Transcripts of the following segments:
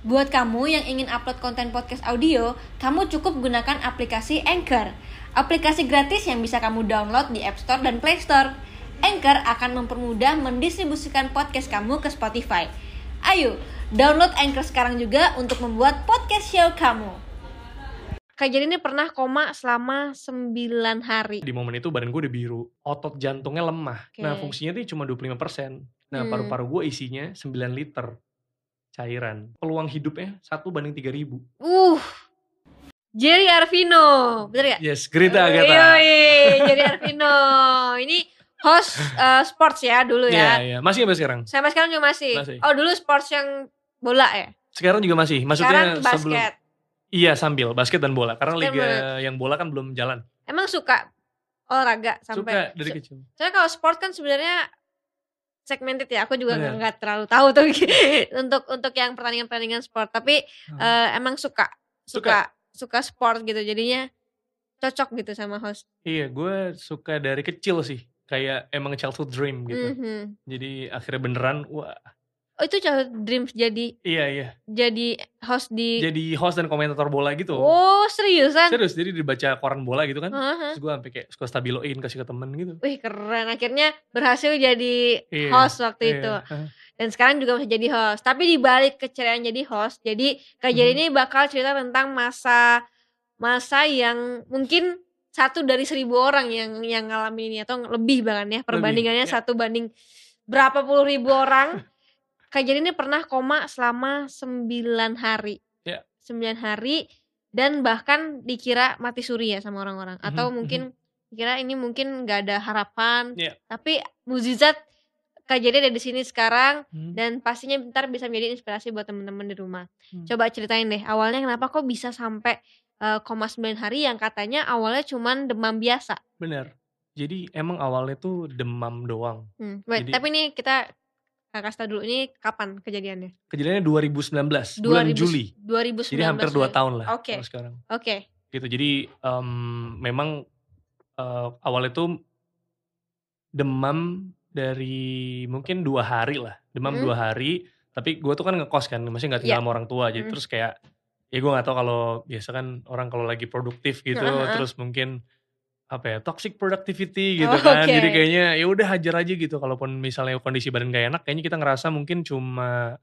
Buat kamu yang ingin upload konten podcast audio, kamu cukup gunakan aplikasi Anchor. Aplikasi gratis yang bisa kamu download di App Store dan Play Store. Anchor akan mempermudah mendistribusikan podcast kamu ke Spotify. Ayo, download Anchor sekarang juga untuk membuat podcast show kamu. Kak jadi ini pernah koma selama 9 hari. Di momen itu badan gue udah biru, otot jantungnya lemah. Oke. Nah fungsinya tuh cuma 25%. Nah Hmm. paru-paru gue isinya 9 liter cairan. Peluang hidupnya 1 banding 3000. Uh, Jerry Arvino, bener gak? Yes, Grita Agatha. Yoi, Jerry Arvino. Ini host eh, sports ya dulu Iya, ya. iya. Masih sampai sekarang? Sampai sekarang juga masih. Masih. Oh dulu sports yang bola ya. Sekarang juga masih. Maksudnya sekarang basket. sebelum Iya, sambil basket dan bola. Karena Basket liga bola. yang bola kan belum jalan. Emang suka olahraga sampai. Suka dari kecil. Soalnya kalau sport kan sebenarnya segmented ya. Aku juga nggak terlalu tahu tuh untuk untuk yang pertandingan-pertandingan sport. Tapi Hmm. eh, emang suka suka suka sport gitu. Jadinya cocok gitu sama host. Iya, gue suka dari kecil sih. Kayak emang childhood dream gitu. Mhm. Jadi akhirnya beneran, wah Oh itu childhood dreams jadi iya iya. jadi host di. Jadi host dan komentator bola gitu. Oh seriusan? Serius, jadi dibaca koran bola gitu kan. Aha. Terus gue sampai kayak suka stabiloin kasih ke temen gitu. Wih keren. Akhirnya berhasil jadi Iya, host waktu Iya. itu. Hah. Dan sekarang juga masih jadi host. Tapi di balik keceriaan jadi host, jadi Jerry Mhm. ini bakal cerita tentang masa masa yang mungkin satu dari seribu orang yang yang ngalamin ini atau lebih bahkan ya perbandingannya ya. satu banding berapa puluh ribu orang. Kak Jerry ini pernah koma selama 9 hari. Ya. 9 hari dan bahkan dikira mati suri ya sama orang-orang atau Mhm, mungkin dikira ini mungkin nggak ada harapan. Ya. Tapi mukjizat Kak Jerry ada di sini sekarang Hmm. dan pastinya bentar bisa menjadi inspirasi buat teman-teman di rumah. Hmm. Coba ceritain deh, awalnya kenapa kok bisa sampai eh, koma 9 hari yang katanya awalnya cuman demam biasa. Bener. Jadi emang awalnya tuh demam doang. Hmm. Wait, Jadi- tapi ini kita kasih tau dulu ini kapan kejadiannya? Kejadiannya 2019, bulan 2000 Juli. 2019. Jadi hampir 2 tahun lah Oke. kalau sekarang. Oke. Gitu. Jadi em, memang eh, awalnya tuh demam dari mungkin dua hari lah. Demam Hmm. dua hari. Tapi gue tuh kan ngekos kan, maksudnya nggak Iya. tinggal sama orang tua. Jadi Hmm. terus kayak ya gue nggak tahu kalau biasa kan orang kalau lagi produktif gitu, Heeh, heeh. terus mungkin apa ya toxic productivity gitu Oh, kan. oke. Jadi kayaknya ya udah hajar aja gitu. Kalaupun misalnya kondisi badan gak enak, kayaknya kita ngerasa mungkin cuma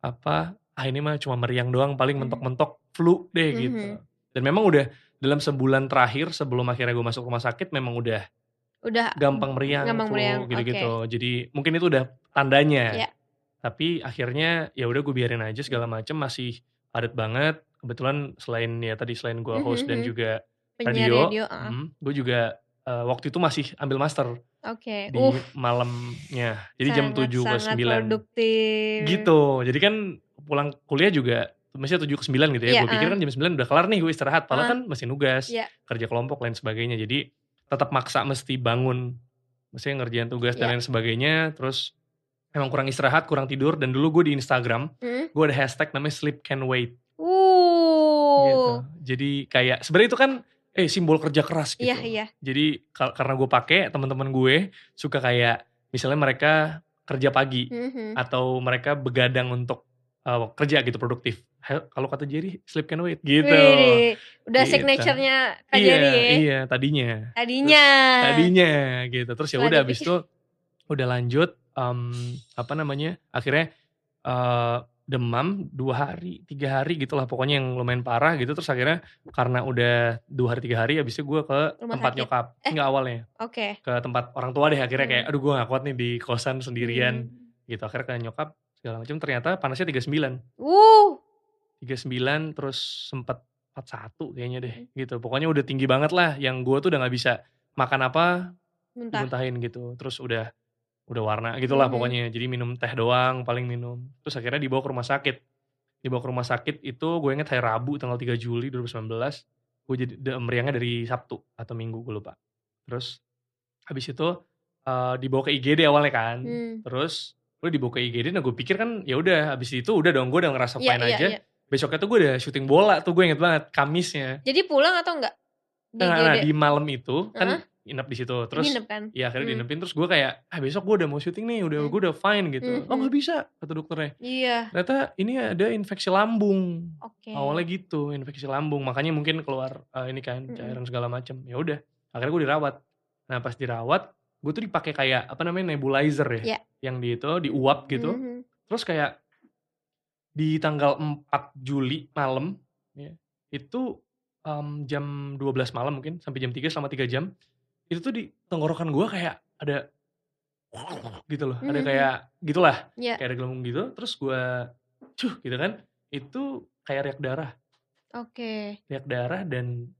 apa ah ini mah cuma meriang doang paling Mhm. mentok-mentok flu deh gitu. Mhm. Dan memang udah dalam sebulan terakhir sebelum akhirnya gue masuk rumah sakit memang udah Udah gampang meriang, gampang flu meriang, gitu-gitu. Jadi mungkin itu udah tandanya. Iya. Tapi akhirnya ya udah gue biarin aja segala macem masih padat banget. Kebetulan selain ya tadi selain gue host dan Mhm. juga penyiar radio, radio. ah. gue juga eh, waktu itu masih ambil master Oke. di Uh, malamnya. Jadi jam 7 ke sangat 9 produktif. gitu. Jadi kan pulang kuliah juga maksudnya 7 ke 9 gitu ya. Iya, gue pikir kan jam 9 udah kelar nih gue istirahat. Padahal Ah. kan masih nugas, Iya. kerja kelompok lain sebagainya. Jadi tetap maksa mesti bangun. Maksudnya ngerjain tugas dan Iya. lain sebagainya. Terus emang kurang istirahat, kurang tidur. Dan dulu gue di Instagram, Hmm? gue ada hashtag namanya sleep can wait. Uh. Gitu. Jadi kayak sebenarnya itu kan eh simbol kerja keras gitu. Iya, iya. Jadi karena gue pakai teman-teman gue suka kayak misalnya mereka kerja pagi Mhm. atau mereka begadang untuk uh, kerja gitu produktif. Kalau kata Jerry, sleep can wait gitu. Wih, udah Gitu. signaturenya Kak iya, Jerry ya. iya tadinya. Tadinya. Tadinya gitu. Terus ya udah abis dipikir- itu udah lanjut em, apa namanya? Akhirnya eh, demam dua hari, tiga hari gitu lah pokoknya yang lumayan parah gitu. Terus akhirnya karena udah dua hari tiga hari abis itu gue ke Rumah tempat sakit. nyokap. Eh. Enggak awalnya Oke. ke tempat orang tua deh akhirnya Hmm. kayak aduh gue gak kuat nih di kosan sendirian Hmm. gitu akhirnya ke nyokap segala macam ternyata panasnya 39 Uh. 39 terus sempat 41 kayaknya deh gitu pokoknya udah tinggi banget lah yang gue tuh udah nggak bisa makan apa Muntah. dimuntahin gitu terus udah udah warna gitulah Mhm. pokoknya jadi minum teh doang paling minum terus akhirnya dibawa ke rumah sakit dibawa ke rumah sakit itu gue inget hari Rabu tanggal 3 Juli 2019 gue jadi de- meriangnya dari Sabtu atau Minggu gue lupa terus habis itu eh, dibawa ke IGD awalnya kan Hmm. terus udah dibawa ke IGD nah gue pikir kan ya udah habis itu udah dong gue udah ngerasa Iya, fine iya, aja iya. besoknya tuh gue udah syuting bola tuh gue inget banget Kamisnya Jadi pulang atau enggak? Di nah, nah, IGD? di malam itu kan Heeh. Nginep di situ terus Nginep kan? ya akhirnya Hmm. diinepin terus gue kayak ah besok gue udah mau syuting nih udah Hmm. gue udah fine gitu Hmm, oh hmm. nggak bisa kata dokternya Iya. ternyata ini ada infeksi lambung Oke. awalnya gitu infeksi lambung makanya mungkin keluar eh, ini kan Mm-mm. cairan segala macem ya udah akhirnya gue dirawat nah pas dirawat gue tuh dipakai kayak apa namanya nebulizer ya Iya. yang di itu diuap gitu Mhm. terus kayak di tanggal 4 Juli malam ya, itu em, jam 12 malam mungkin sampai jam 3 selama 3 jam itu tuh di tenggorokan gue kayak ada gitu loh ada Mhm. kayak gitulah Iya. kayak ada gelembung gitu terus gue cuh gitu kan itu kayak riak darah Oke. riak darah dan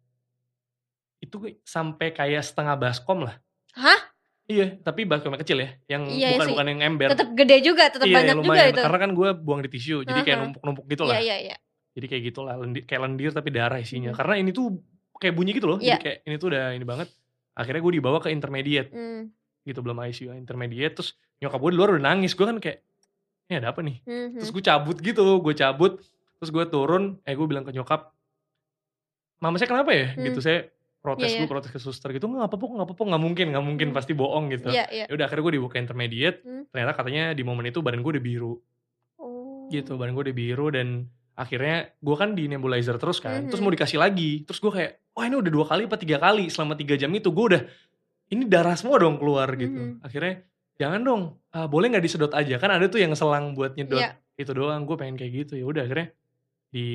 itu sampai kayak setengah baskom lah Hah? iya tapi baskomnya kecil ya yang Iya bukan sih. bukan yang ember Tetap gede juga, tetap iya, banyak juga lumayan. itu. karena kan gue buang di tisu jadi kayak Aha. numpuk-numpuk gitu Iya, lah iya, iya. jadi kayak gitulah lendir, kayak lendir tapi darah isinya Mhm. karena ini tuh kayak bunyi gitu loh Iya. jadi kayak ini tuh udah ini banget akhirnya gue dibawa ke intermediate Hmm. gitu belum ICU intermediate terus nyokap gue di luar udah nangis gue kan kayak ini ada apa nih Mhm. terus gue cabut gitu gue cabut terus gue turun eh gue bilang ke nyokap mama saya kenapa ya Hmm. gitu saya protes Iya, dulu protes ke suster gitu nggak apa-apa nggak apa-apa nggak mungkin nggak mungkin Hmm. pasti bohong gitu Iya, iya. ya udah akhirnya gue dibuka intermediate Hmm. ternyata katanya di momen itu badan gue udah biru Oh. gitu badan gue udah biru dan akhirnya gue kan di nebulizer terus kan Mhm. terus mau dikasih lagi terus gue kayak wah ini udah dua kali apa tiga kali selama tiga jam itu gue udah ini darah semua dong keluar gitu Mhm. akhirnya jangan dong ah, boleh nggak disedot aja kan ada tuh yang selang buat nyedot Iya. itu doang gue pengen kayak gitu ya udah akhirnya di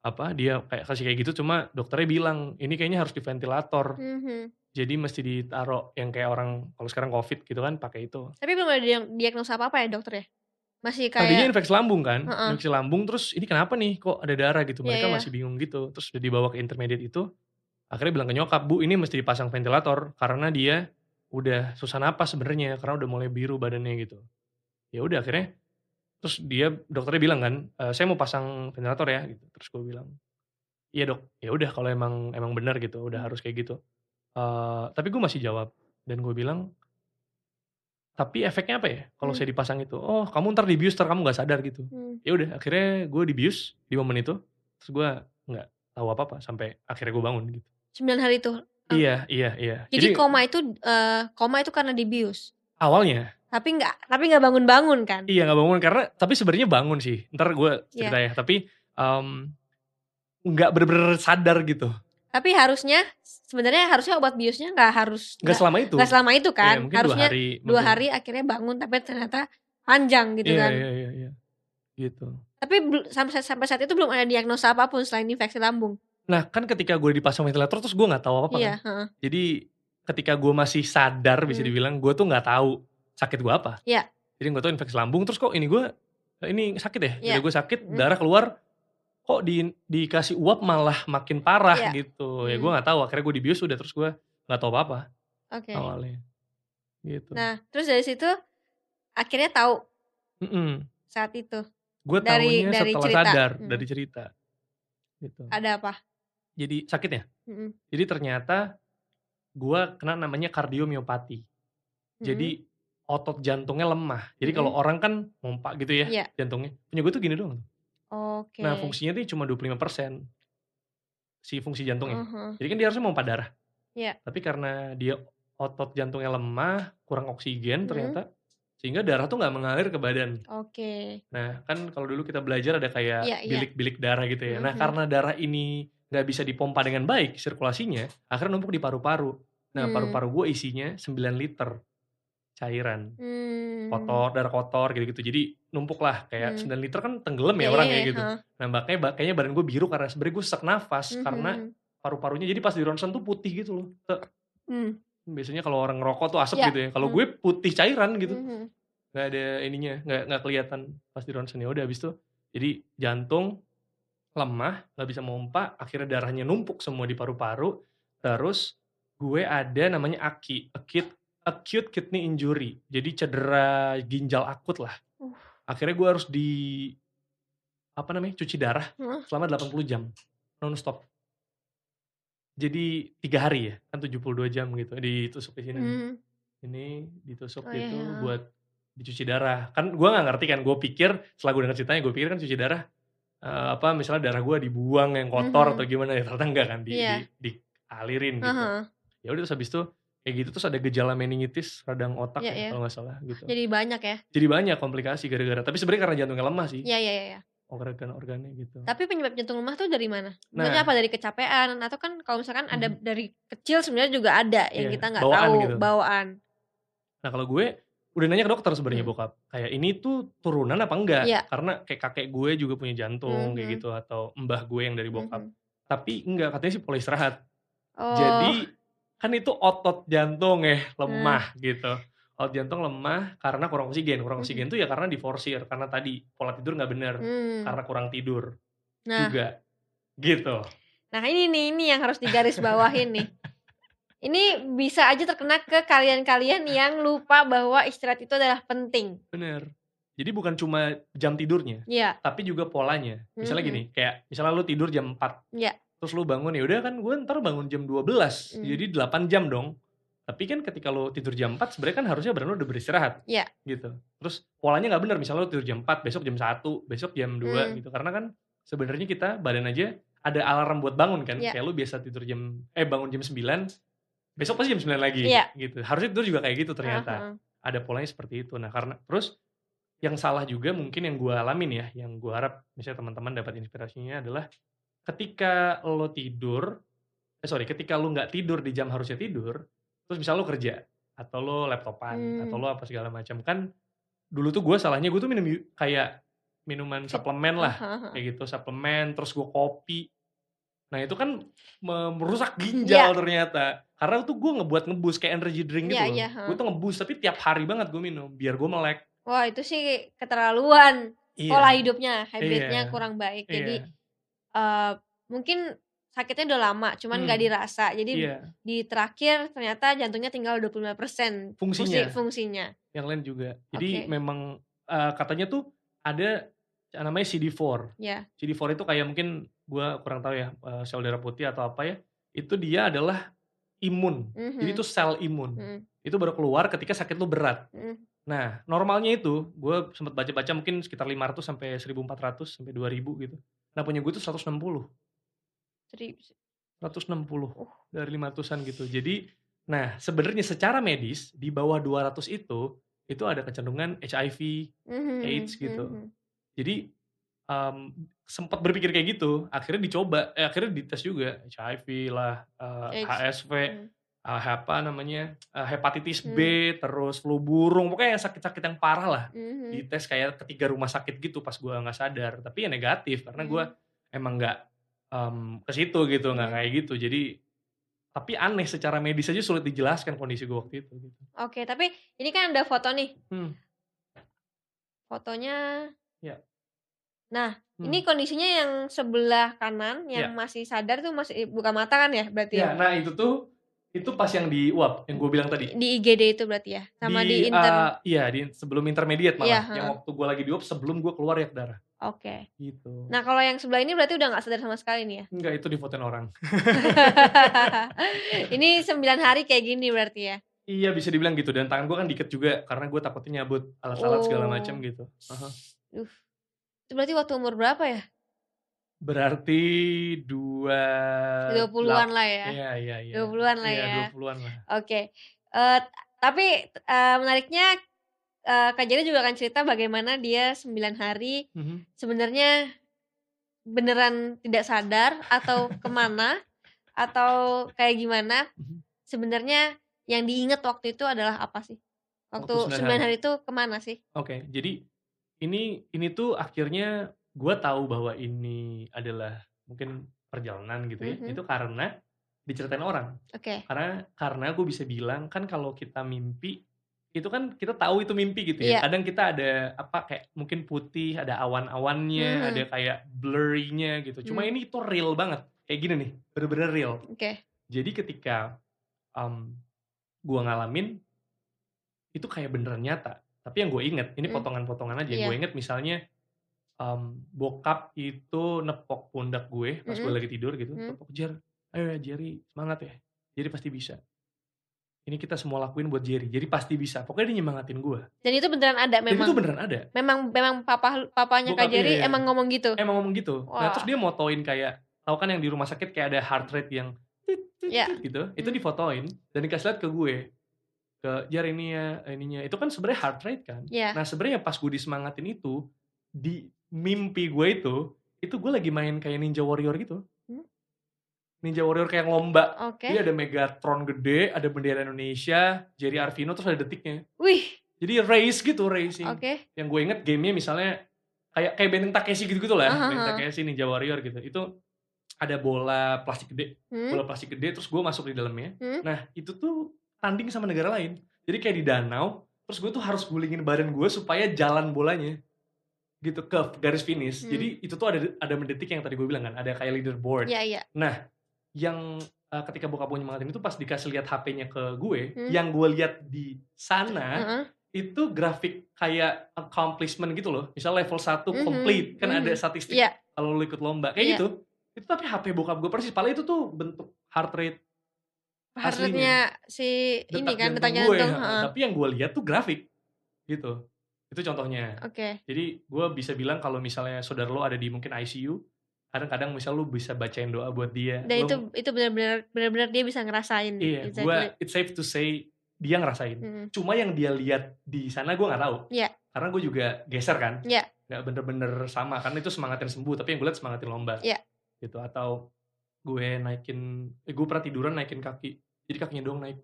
apa dia kayak kasih kayak gitu cuma dokternya bilang ini kayaknya harus di ventilator Mhm. jadi mesti ditaruh yang kayak orang kalau sekarang covid gitu kan pakai itu Tapi belum ada yang diagnosa apa-apa ya dokter ya? Masih tadinya kayak infeksi lambung kan Heeh. infeksi lambung terus ini kenapa nih kok ada darah gitu? Iya, mereka iya. masih bingung gitu terus udah dibawa ke intermediate itu akhirnya bilang ke nyokap bu ini mesti dipasang ventilator karena dia udah susah napas sebenarnya karena udah mulai biru badannya gitu. Ya udah akhirnya terus dia dokternya bilang kan "E, saya mau pasang ventilator ya gitu. Terus gue bilang iya dok. Ya udah kalau emang emang benar gitu udah harus kayak gitu. Eh, tapi gue masih jawab dan gue bilang tapi efeknya apa ya kalau Hmm. saya dipasang itu oh kamu ntar dibius ntar kamu nggak sadar gitu Hmm. ya udah akhirnya gue dibius di momen itu terus gue nggak tahu apa apa sampai akhirnya gue bangun gitu 9 hari itu. Iya iya iya Jadi, koma itu eh, koma itu karena dibius. awalnya Tapi nggak tapi nggak bangun-bangun kan? iya nggak bangun karena tapi sebenarnya bangun sih ntar gue Iya. cerita ya tapi em, nggak bener-bener sadar gitu Tapi harusnya sebenarnya harusnya obat biusnya nggak harus nggak selama itu nggak selama itu Iya, kan? mungkin harusnya dua hari dua mungkin. hari akhirnya bangun tapi ternyata panjang gitu iya, kan. iya iya iya gitu Tapi sampai sampai saat itu belum ada diagnosa apa pun selain infeksi lambung. nah kan ketika gue dipasang ventilator terus gue nggak tahu apa apa Iya, kan heeh. jadi ketika gue masih sadar bisa Hmm. dibilang gue tuh nggak tahu sakit gue apa Iya. jadi gue tahu infeksi lambung terus kok ini gue ini sakit ya Iya. jadi gue sakit Hmm. darah keluar kok di dikasih uap malah makin parah Iya. gitu ya Hmm. gue nggak tahu akhirnya gue dibius udah terus gue nggak tahu apa apa Oke. awalnya gitu Nah, terus dari situ akhirnya tahu saat itu gue dari- tahunya dari setelah cerita. sadar Hmm. dari cerita gitu ada apa? jadi sakitnya Mm-mm. jadi ternyata gue kena namanya kardiomiopati jadi otot jantungnya lemah jadi kalau Mm-mm. orang kan mompa gitu ya Iya. jantungnya punya gue tuh gini doang Oke. nah fungsinya tuh cuma 25% si fungsi jantungnya Mhm. jadi kan dia harusnya mompa darah Iya. tapi karena dia otot jantungnya lemah kurang oksigen Mhm. ternyata sehingga darah tuh nggak mengalir ke badan Oke. nah kan kalau dulu kita belajar ada kayak Iya, iya. bilik-bilik darah gitu ya nah Mhm. karena darah ini nggak bisa dipompa dengan baik sirkulasinya akhirnya numpuk di paru-paru nah Hmm. paru-paru gue isinya 9 liter cairan Hmm. kotor darah kotor gitu-gitu jadi numpuk lah kayak Hmm. 9 liter kan tenggelam ya Iya, orang iya, kayak gitu heeh. nah makanya kayaknya badan gue biru karena sebenarnya gue sesak nafas Mhm. karena paru-parunya jadi pas di ronsen tuh putih gitu loh Hmm. biasanya kalau orang ngerokok tuh asap Ya. gitu ya kalau Hmm. gue putih cairan gitu Mhm. nggak ada ininya nggak nggak kelihatan pas di ronsen ya udah habis itu jadi jantung lemah nggak bisa mompa akhirnya darahnya numpuk semua di paru-paru terus gue ada namanya AKI acute acute kidney injury jadi cedera ginjal akut lah Uh. Akhirnya gue harus di apa namanya cuci darah Hah? selama 80 jam non stop jadi tiga hari ya kan 72 jam gitu ditusuk di sini Hmm. ini ditusuk Oh, gitu iya. buat dicuci darah kan gue nggak ngerti kan gue pikir setelah gue dengar ceritanya gue pikir kan cuci darah eh, apa misalnya darah gue dibuang yang kotor Mhm. atau gimana ya ternyata enggak kan di, Iya. di- dialirin gitu Heeh. ya udah terus habis itu kayak gitu terus ada gejala meningitis radang otak Iya, ya, iya. kalau nggak salah gitu Jadi banyak ya. jadi banyak komplikasi gara-gara tapi sebenarnya karena jantungnya lemah sih Iya, iya, iya. iya. organ-organnya gitu Tapi penyebab jantung lemah tuh dari mana? Maksudnya Nah. apa dari kecapean atau kan kalau misalkan ada Mhm. dari kecil sebenarnya juga ada yang Iya, kita nggak tahu gitu. bawaan. Nah kalau gue udah nanya ke dokter sebenarnya Hmm. bokap, kayak ini tuh turunan apa enggak? Iya. Karena kayak kakek gue juga punya jantung kayak Mhm. gitu atau mbah gue yang dari bokap. Mhm. Tapi enggak katanya sih pola istirahat. Oh, Jadi kan itu otot jantung ya lemah Hmm. gitu. Otot jantung lemah karena kurang oksigen. Kurang Mhm. oksigen tuh ya karena diforsir karena tadi pola tidur nggak bener hmm. karena kurang tidur Nah, juga gitu. nah ini nih ini yang harus digaris bawahin nih. Ini bisa aja terkena ke kalian-kalian yang lupa bahwa istirahat itu adalah penting. Bener. Jadi bukan cuma jam tidurnya, Iya, tapi juga polanya. Misalnya Mhm. gini, kayak misalnya lu tidur jam 4. Iya. Terus lu bangun ya udah kan gue ntar bangun jam 12. Mhm. Jadi 8 jam dong. Tapi kan ketika lu tidur jam 4 sebenarnya kan harusnya benar udah beristirahat. Iya. Gitu. Terus polanya nggak benar misalnya lu tidur jam 4, besok jam 1, besok jam 2 Hmm. gitu. Karena kan sebenarnya kita badan aja ada alarm buat bangun kan. Iya. Kayak lu biasa tidur jam eh bangun jam 9, besok pasti jam 9 lagi Iya. gitu. Harusnya tidur juga kayak gitu ternyata Heeh. ada polanya seperti itu. Nah, karena terus yang salah juga mungkin yang gue alamin ya, yang gue harap misalnya teman-teman dapat inspirasinya adalah ketika lo tidur, eh sorry, ketika lo nggak tidur di jam harusnya tidur, terus misal lo kerja atau lo laptopan Hmm. atau lo apa segala macam kan dulu tuh gue salahnya gue tuh minum kayak minuman suplemen lah kayak gitu suplemen terus gue kopi nah itu kan me- merusak ginjal ternyata karena tuh gue ngebuat ngebus kayak energy drink gitu Iya, loh iya, ha. gue tuh ngebus tapi tiap hari banget gue minum biar gue melek Wah, itu sih keterlaluan. Iya. Pola hidupnya, habitnya Iya. kurang baik. Jadi Iya. Eh, mungkin sakitnya udah lama, cuman nggak Hmm. dirasa. Jadi iya di terakhir ternyata jantungnya tinggal 25% Fungsinya. fungsi- fungsinya. yang lain juga jadi Oke. memang eh, katanya tuh ada namanya CD4 Ya. CD4 itu kayak mungkin gue kurang tahu ya eh, sel darah putih atau apa ya itu dia adalah imun Mhm. jadi itu sel imun Mhm. itu baru keluar ketika sakit lu berat Mhm. nah normalnya itu gue sempat baca-baca mungkin sekitar 500 sampai 1400 sampai 2000 gitu nah punya gue tuh 160 Jadi 160 Uh. dari 500-an gitu. Jadi nah sebenarnya secara medis di bawah 200 itu itu ada kecenderungan HIV. mhm, AIDS gitu. mhm. Jadi em, sempat berpikir kayak gitu, akhirnya dicoba, eh, akhirnya dites juga HIV lah, eh, AIDS. HSV, Hmm. Eh, apa namanya eh, hepatitis B, Hmm. terus flu burung, pokoknya yang sakit-sakit yang parah lah. Mhm. Dites kayak ketiga rumah sakit gitu pas gua nggak sadar, tapi ya negatif karena gua emang nggak em, ke situ gitu, nggak Hmm. kayak gitu. Jadi tapi aneh secara medis aja sulit dijelaskan kondisi gue waktu itu. Gitu. Oke, tapi ini kan ada foto nih. Hmm. Fotonya. Ya. Nah, Hmm. ini kondisinya yang sebelah kanan yang masih sadar tuh masih buka mata kan ya berarti Ya, ya? nah itu tuh itu pas yang di uap yang gue bilang tadi. Di IGD itu berarti ya? Sama di, inter. eh, iya di sebelum intermediate malah Iya, yang ha. waktu gue lagi di uap sebelum gue keluar ya darah Oke. gitu. Nah, kalau yang sebelah ini berarti udah nggak sadar sama sekali nih ya? Enggak itu difotoin orang. ini 9 hari kayak gini berarti ya? Iya bisa dibilang gitu dan tangan gue kan dikit juga karena gue takutnya nyabut alat-alat segala Oh. macam gitu. Aha. Duh. Itu berarti waktu umur berapa ya? Berarti dua 20-an lah ya? Iya iya iya. 20-an lah Iya, ya. 20-an lah. Oke. Eh, tapi eh, menariknya eh, Kak Jari juga akan cerita bagaimana dia 9 hari Mhm. sebenarnya beneran tidak sadar atau ke mana atau kayak gimana Mhm. sebenarnya yang diingat waktu itu adalah apa sih waktu Waktu 9 9 hari. hari. itu ke mana sih Oke, jadi ini ini tuh akhirnya gue tahu bahwa ini adalah mungkin perjalanan gitu ya. Mhm. Itu karena diceritain orang. oke Karena karena gue bisa bilang kan kalau kita mimpi itu kan kita tahu itu mimpi gitu ya. Iya. Kadang kita ada apa kayak mungkin putih, ada awan-awannya, Mhm. ada kayak blurry-nya gitu. Cuma Hmm. ini tuh real banget. Kayak gini nih, bener-bener real. oke Jadi ketika um, gue ngalamin itu kayak beneran nyata. Tapi yang gue inget ini Hmm. potongan-potongan aja. Yang Iya. gue inget misalnya um, bokap itu nepok pundak gue pas gue Mm-mm. lagi tidur gitu. Hmm. Nepok Jer, ayo ya Jerry semangat ya. Jerry pasti bisa. Ini kita semua lakuin buat Jerry. Jerry pasti bisa. Pokoknya dia nyemangatin gue. dan itu beneran ada Dan memang itu beneran ada. memang memang papa papanya Kak Bokap, iya, Jeri iya. emang ngomong gitu Emang ngomong gitu. Nah Wah. terus dia motoin kayak tahu kan yang di rumah sakit kayak ada heart rate yang Iya. gitu itu Hmm. difotoin dan dikasih lihat ke gue ke jar ini ya ininya itu kan sebenarnya heart rate kan Iya. nah sebenarnya pas gue disemangatin itu di mimpi gue itu itu gue lagi main kayak ninja warrior gitu Hmm. ninja warrior kayak lomba Oke. jadi ada Megatron gede ada bendera Indonesia Jerry Arvino terus ada detiknya Wih, jadi race gitu racing oke. yang gue inget gamenya misalnya kayak kayak Benteng Takeshi gitu gitu lah Aha, Benteng aha. Takeshi Ninja Warrior gitu itu ada bola plastik gede Hmm. bola plastik gede terus gue masuk di dalamnya Hmm. nah itu tuh tanding sama negara lain jadi kayak di danau terus gue tuh harus gulingin badan gue supaya jalan bolanya gitu ke garis finish Hmm. jadi itu tuh ada ada mendetik yang tadi gue bilang kan ada kayak leaderboard Iya, iya. yang uh, ketika bokap gue nyemangatin itu pas dikasih lihat HP-nya ke gue Hmm. yang gue lihat di sana Heeh. itu grafik kayak accomplishment gitu loh misal level 1 Mhm, complete kan mhm. ada statistik Iya. kalau lu ikut lomba kayak Iya. gitu itu tapi HP bokap gue persis padahal itu tuh bentuk heart rate Heart Aslinya. rate-nya si ini kan detak jantung gue jantung. ha. heeh. tapi yang gue lihat tuh grafik gitu itu contohnya Oke. jadi gue bisa bilang kalau misalnya saudara lo ada di mungkin ICU kadang-kadang misal lu bisa bacain doa buat dia Dan Lo- itu itu benar-benar benar-benar dia bisa ngerasain. iya gue exactly. it's safe to say dia ngerasain Hmm. cuma yang dia lihat di sana gue nggak tahu Iya. karena gue juga geser kan Iya. nggak bener-bener sama karena itu semangatin sembuh tapi yang gue lihat semangatin lomba Iya. gitu atau gue naikin eh, gue pernah tiduran naikin kaki jadi kakinya doang naik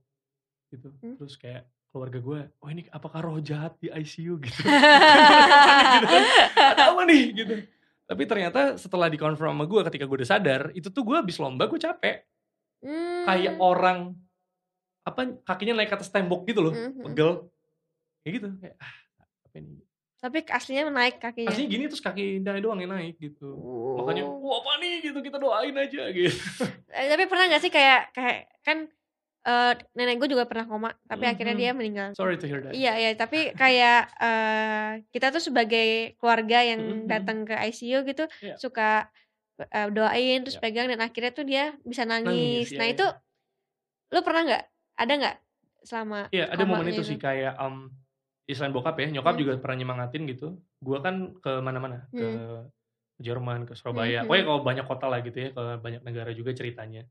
gitu Hmm. terus kayak keluarga gue oh ini apakah roh jahat di ICU gitu. Ada apa nih gitu. Tapi ternyata setelah dikonfirm sama gue ketika gue udah sadar itu tuh gue habis lomba gue capek. Hmm. kayak orang apa kakinya naik ke atas tembok gitu loh Mhm. pegel. Kayak gitu kayak ah apa ini? Tapi aslinya naik kakinya. aslinya gini terus kaki Dani doang yang naik gitu. Oh. makanya wah apa nih? Gitu kita doain aja gitu. Eh, tapi pernah gak sih kayak kayak kan eh, nenek gue juga pernah koma, tapi akhirnya Mhm. dia meninggal. sorry to hear that Iya iya, tapi kayak eh, kita tuh sebagai keluarga yang Mhm. datang ke ICU gitu Iya. suka eh, doain terus Iya. pegang dan akhirnya tuh dia bisa nangis. Nangis, iya, nah iya. itu lu pernah nggak? Ada nggak selama? Iya ada momen komanya itu sih kayak um, ya selain bokap ya nyokap Hmm. juga pernah nyemangatin gitu gua kan ke mana-mana ke Jerman ke Surabaya Hmm, pokoknya hmm. kalau banyak kota lah gitu ya ke banyak negara juga ceritanya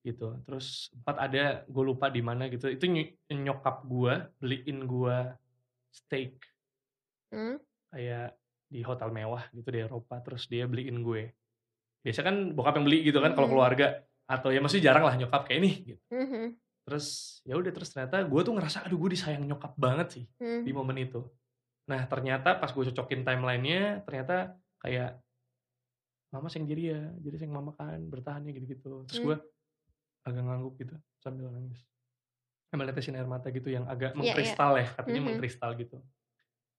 gitu terus empat ada gue lupa di mana gitu itu ny- nyokap gua beliin gua steak Hmm? kayak di hotel mewah gitu di Eropa terus dia beliin gue biasa kan bokap yang beli gitu kan kalau Mhm. keluarga atau ya masih jarang lah nyokap kayak nih gitu Mhm. terus ya udah terus ternyata gue tuh ngerasa aduh gue disayang nyokap banget sih Hmm. di momen itu nah ternyata pas gue cocokin timelinenya ternyata kayak mama sayang jadi ya jadi sayang mama kan bertahan ya gitu-gitu terus Hmm. gue agak ngangguk gitu sambil nangis sambil netesin air mata gitu yang agak Iya, mengkristal ya katanya Mhm. mengkristal gitu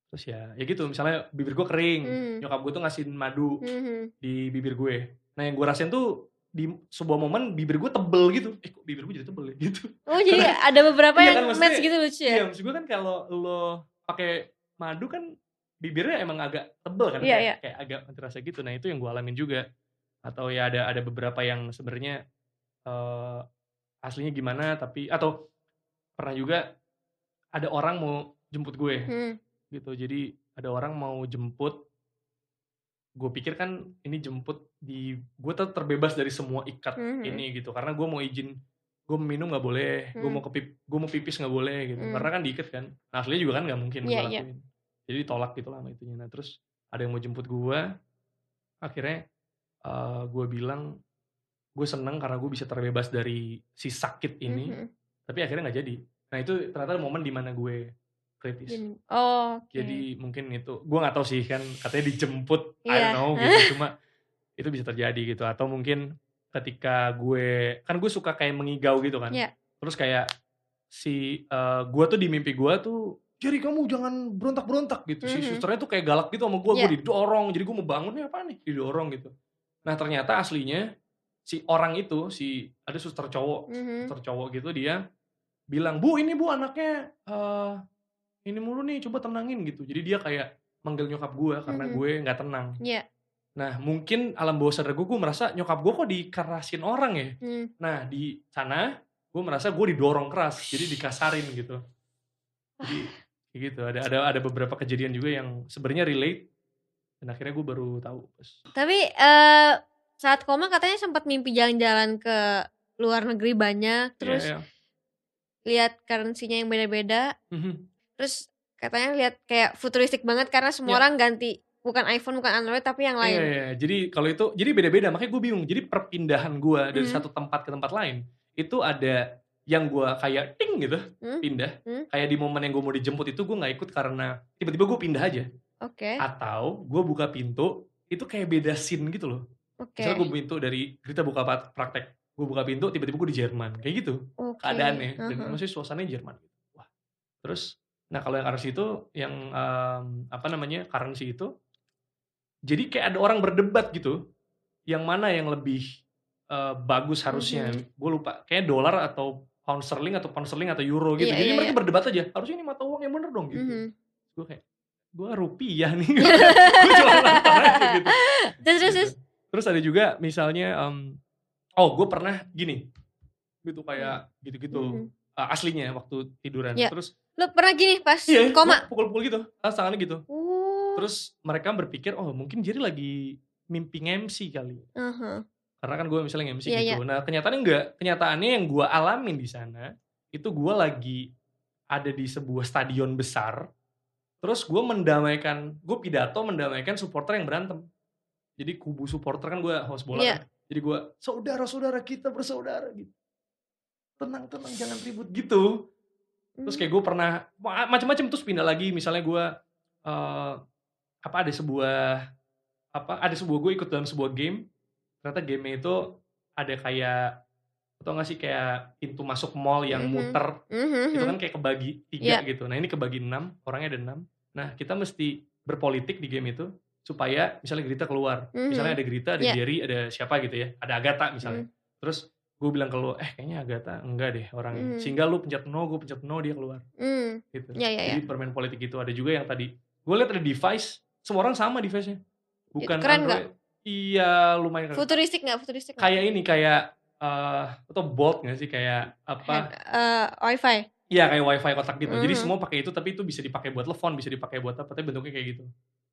terus ya ya gitu misalnya bibir gue kering Hmm. nyokap gue tuh ngasihin madu Mhm. di bibir gue nah yang gue rasain tuh di sebuah momen bibir gue tebel gitu eh kok bibir gue jadi tebel ya gitu Oh jadi ada beberapa Iya yang kan, match gitu lucu ya? Iya, maksud gue kan kalau lo pakai madu kan bibirnya emang agak tebel kan, Iya, kayak, iya. kayak agak terasa gitu. Nah itu yang gue alamin juga. Atau ya ada ada beberapa yang sebenarnya eh, aslinya gimana, tapi atau pernah juga ada orang mau jemput gue Hmm. gitu. Jadi ada orang mau jemput, gue pikir kan ini jemput di gue tuh terbebas dari semua ikat Mhm. ini gitu. Karena gue mau izin gue minum nggak boleh, gue Hmm. mau kepip, gue mau pipis nggak boleh gitu. Hmm. Karena kan diikat kan. Nah aslinya juga kan nggak mungkin gue Iya, iya. lakuin. Jadi ditolak gitu lah sama itunya. Nah terus ada yang mau jemput gue, akhirnya eh, gue bilang gue seneng karena gue bisa terbebas dari si sakit ini. Mhm. Tapi akhirnya nggak jadi. Nah itu ternyata momen di mana gue kritis. Oh, oke. Jadi mungkin itu, gue nggak tahu sih kan katanya dijemput, I Iya. don't know gitu. Cuma itu bisa terjadi gitu. Atau mungkin ketika gue, kan gue suka kayak mengigau gitu kan. Iya. Terus kayak si eh, gue tuh di mimpi gue tuh, jadi kamu jangan berontak-berontak gitu. Si Mhm. susternya tuh kayak galak gitu sama gue, gue Iya. didorong. Jadi gue mau bangun nih apa nih? Didorong gitu. Nah ternyata aslinya si orang itu, si ada suster cowok, Mhm. suster cowok gitu dia bilang bu ini bu anaknya eh ini mulu nih coba tenangin gitu jadi dia kayak manggil nyokap gue karena Mhm. gue nggak tenang Iya. nah mungkin alam bawah sadar gue gue merasa nyokap gue kok dikerasin orang ya Hmm. nah di sana gue merasa gue didorong keras jadi dikasarin gitu jadi kayak gitu ada ada ada beberapa kejadian juga yang sebenarnya relate dan akhirnya gue baru tahu Tapi eh saat koma katanya sempat mimpi jalan-jalan ke luar negeri banyak Iya, terus iya. lihat currency-nya yang beda-beda Mhm. terus katanya lihat kayak futuristik banget karena semua Iya. orang ganti bukan iPhone bukan Android tapi yang Iya, lain iya. Jadi kalau itu jadi beda-beda. Makanya gue bingung. Jadi perpindahan gue dari Mhm. satu tempat ke tempat lain itu ada yang gue kayak ting gitu Hmm, pindah. Hmm. Kayak di momen yang gue mau dijemput itu gue nggak ikut karena tiba-tiba gue pindah aja. oke Atau gue buka pintu itu kayak beda scene gitu loh. Oke Misalnya gue pintu dari kita buka praktek, gue buka pintu tiba-tiba gue di Jerman kayak gitu oke keadaannya dan Aha. maksudnya suasananya Jerman gitu. Wah. Terus nah kalau yang currency itu yang em, apa namanya currency itu jadi kayak ada orang berdebat gitu yang mana yang lebih eh, bagus harusnya Mhm. gue lupa kayak dolar atau pound sterling atau pound sterling atau euro gitu Iya, jadi iya, mereka iya. berdebat aja harusnya ini mata uang yang bener dong gitu Mhm. gue kayak gue rupiah nih gue nonton aja gitu terus terus terus ada juga misalnya, em, oh gue pernah gini, gitu kayak gitu-gitu Mhm. eh, aslinya waktu tiduran. Iya. Terus lu pernah gini pas iya, koma pukul-pukul gitu, tas tangannya gitu. uh Terus mereka berpikir, oh mungkin Jerry lagi mimpi MC kali. aha. Karena kan gue misalnya MC Iya, gitu. Nah kenyataannya enggak, kenyataannya yang gue alamin di sana itu gue lagi ada di sebuah stadion besar. Terus gue mendamaikan, gue pidato mendamaikan supporter yang berantem. Jadi kubu supporter kan gue host bola Iya. kan. Jadi gue saudara-saudara kita bersaudara gitu. Tenang tenang jangan ribut gitu. Terus kayak gue pernah ma- macam-macam terus pindah lagi misalnya gue eh apa ada sebuah apa ada sebuah gue ikut dalam sebuah game ternyata game itu ada kayak atau nggak sih kayak pintu masuk mall yang Mhm. muter Mhm. itu kan kayak kebagi tiga Iya. gitu nah ini kebagi enam orangnya ada enam nah kita mesti berpolitik di game itu supaya misalnya Grita keluar. Mhm. misalnya ada Grita ada Iya. Jerry ada siapa gitu ya. Ada Agatha misalnya. Terus gue bilang ke lo eh kayaknya Agatha enggak deh orangnya Mhm. sehingga lu pencet no gue pencet no dia keluar. Hmm. gitu. Iya, iya, jadi permain politik itu ada juga yang tadi gue lihat ada device semua orang sama device-nya. Bukan keren Android. iya lumayan keren. Futuristik nggak? Futuristik kayak ini kayak eh atau bolt nggak sih? Kayak apa? Eh, wifi. Iya kayak wifi kotak gitu. Jadi Mhm. semua pakai itu tapi itu bisa dipakai buat telepon, bisa dipakai buat apa, tapi bentuknya kayak gitu.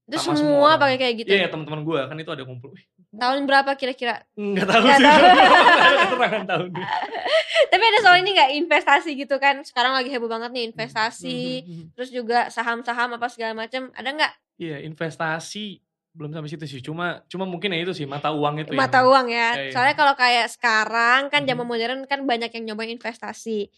Terus Sama semua semua pakai kayak gitu Iya, yeah, teman-teman gue kan itu ada kumpul. Tahun berapa kira-kira Nggak tahu Nggak sih. keterangan tahunnya. tapi ada soal ini nggak investasi gitu kan sekarang lagi heboh banget nih investasi Mhm. terus juga saham-saham apa segala macam ada nggak Iya, investasi belum sampai situ sih. Cuma cuma mungkin ya itu sih mata uang itu. mata yang- uang ya iya. soalnya kalau kayak sekarang kan zaman modern kan banyak yang nyobain investasi.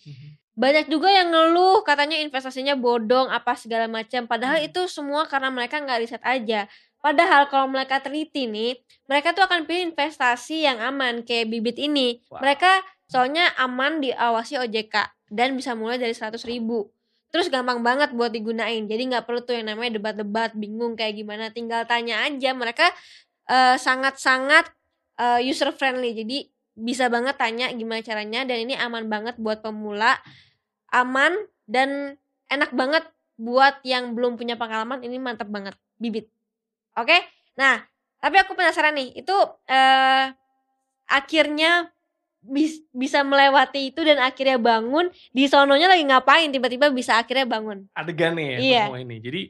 Banyak juga yang ngeluh katanya investasinya bodong apa segala macam. Padahal Hmm. itu semua karena mereka nggak riset aja. Padahal kalau mereka teliti nih mereka tuh akan pilih investasi yang aman kayak bibit ini. Wow. mereka soalnya aman diawasi OJK dan bisa mulai dari 100 ribu. Terus gampang banget buat digunain. Jadi nggak perlu tuh yang namanya debat-debat bingung kayak gimana. Tinggal tanya aja. Mereka eh, sangat-sangat eh, user friendly. Jadi bisa banget tanya gimana caranya dan ini aman banget buat pemula aman dan enak banget buat yang belum punya pengalaman ini mantep banget bibit oke nah tapi aku penasaran nih itu eh akhirnya bis- bisa melewati itu dan akhirnya bangun di sononya lagi ngapain tiba-tiba bisa akhirnya bangun adegannya ya Iya. semua ini. Jadi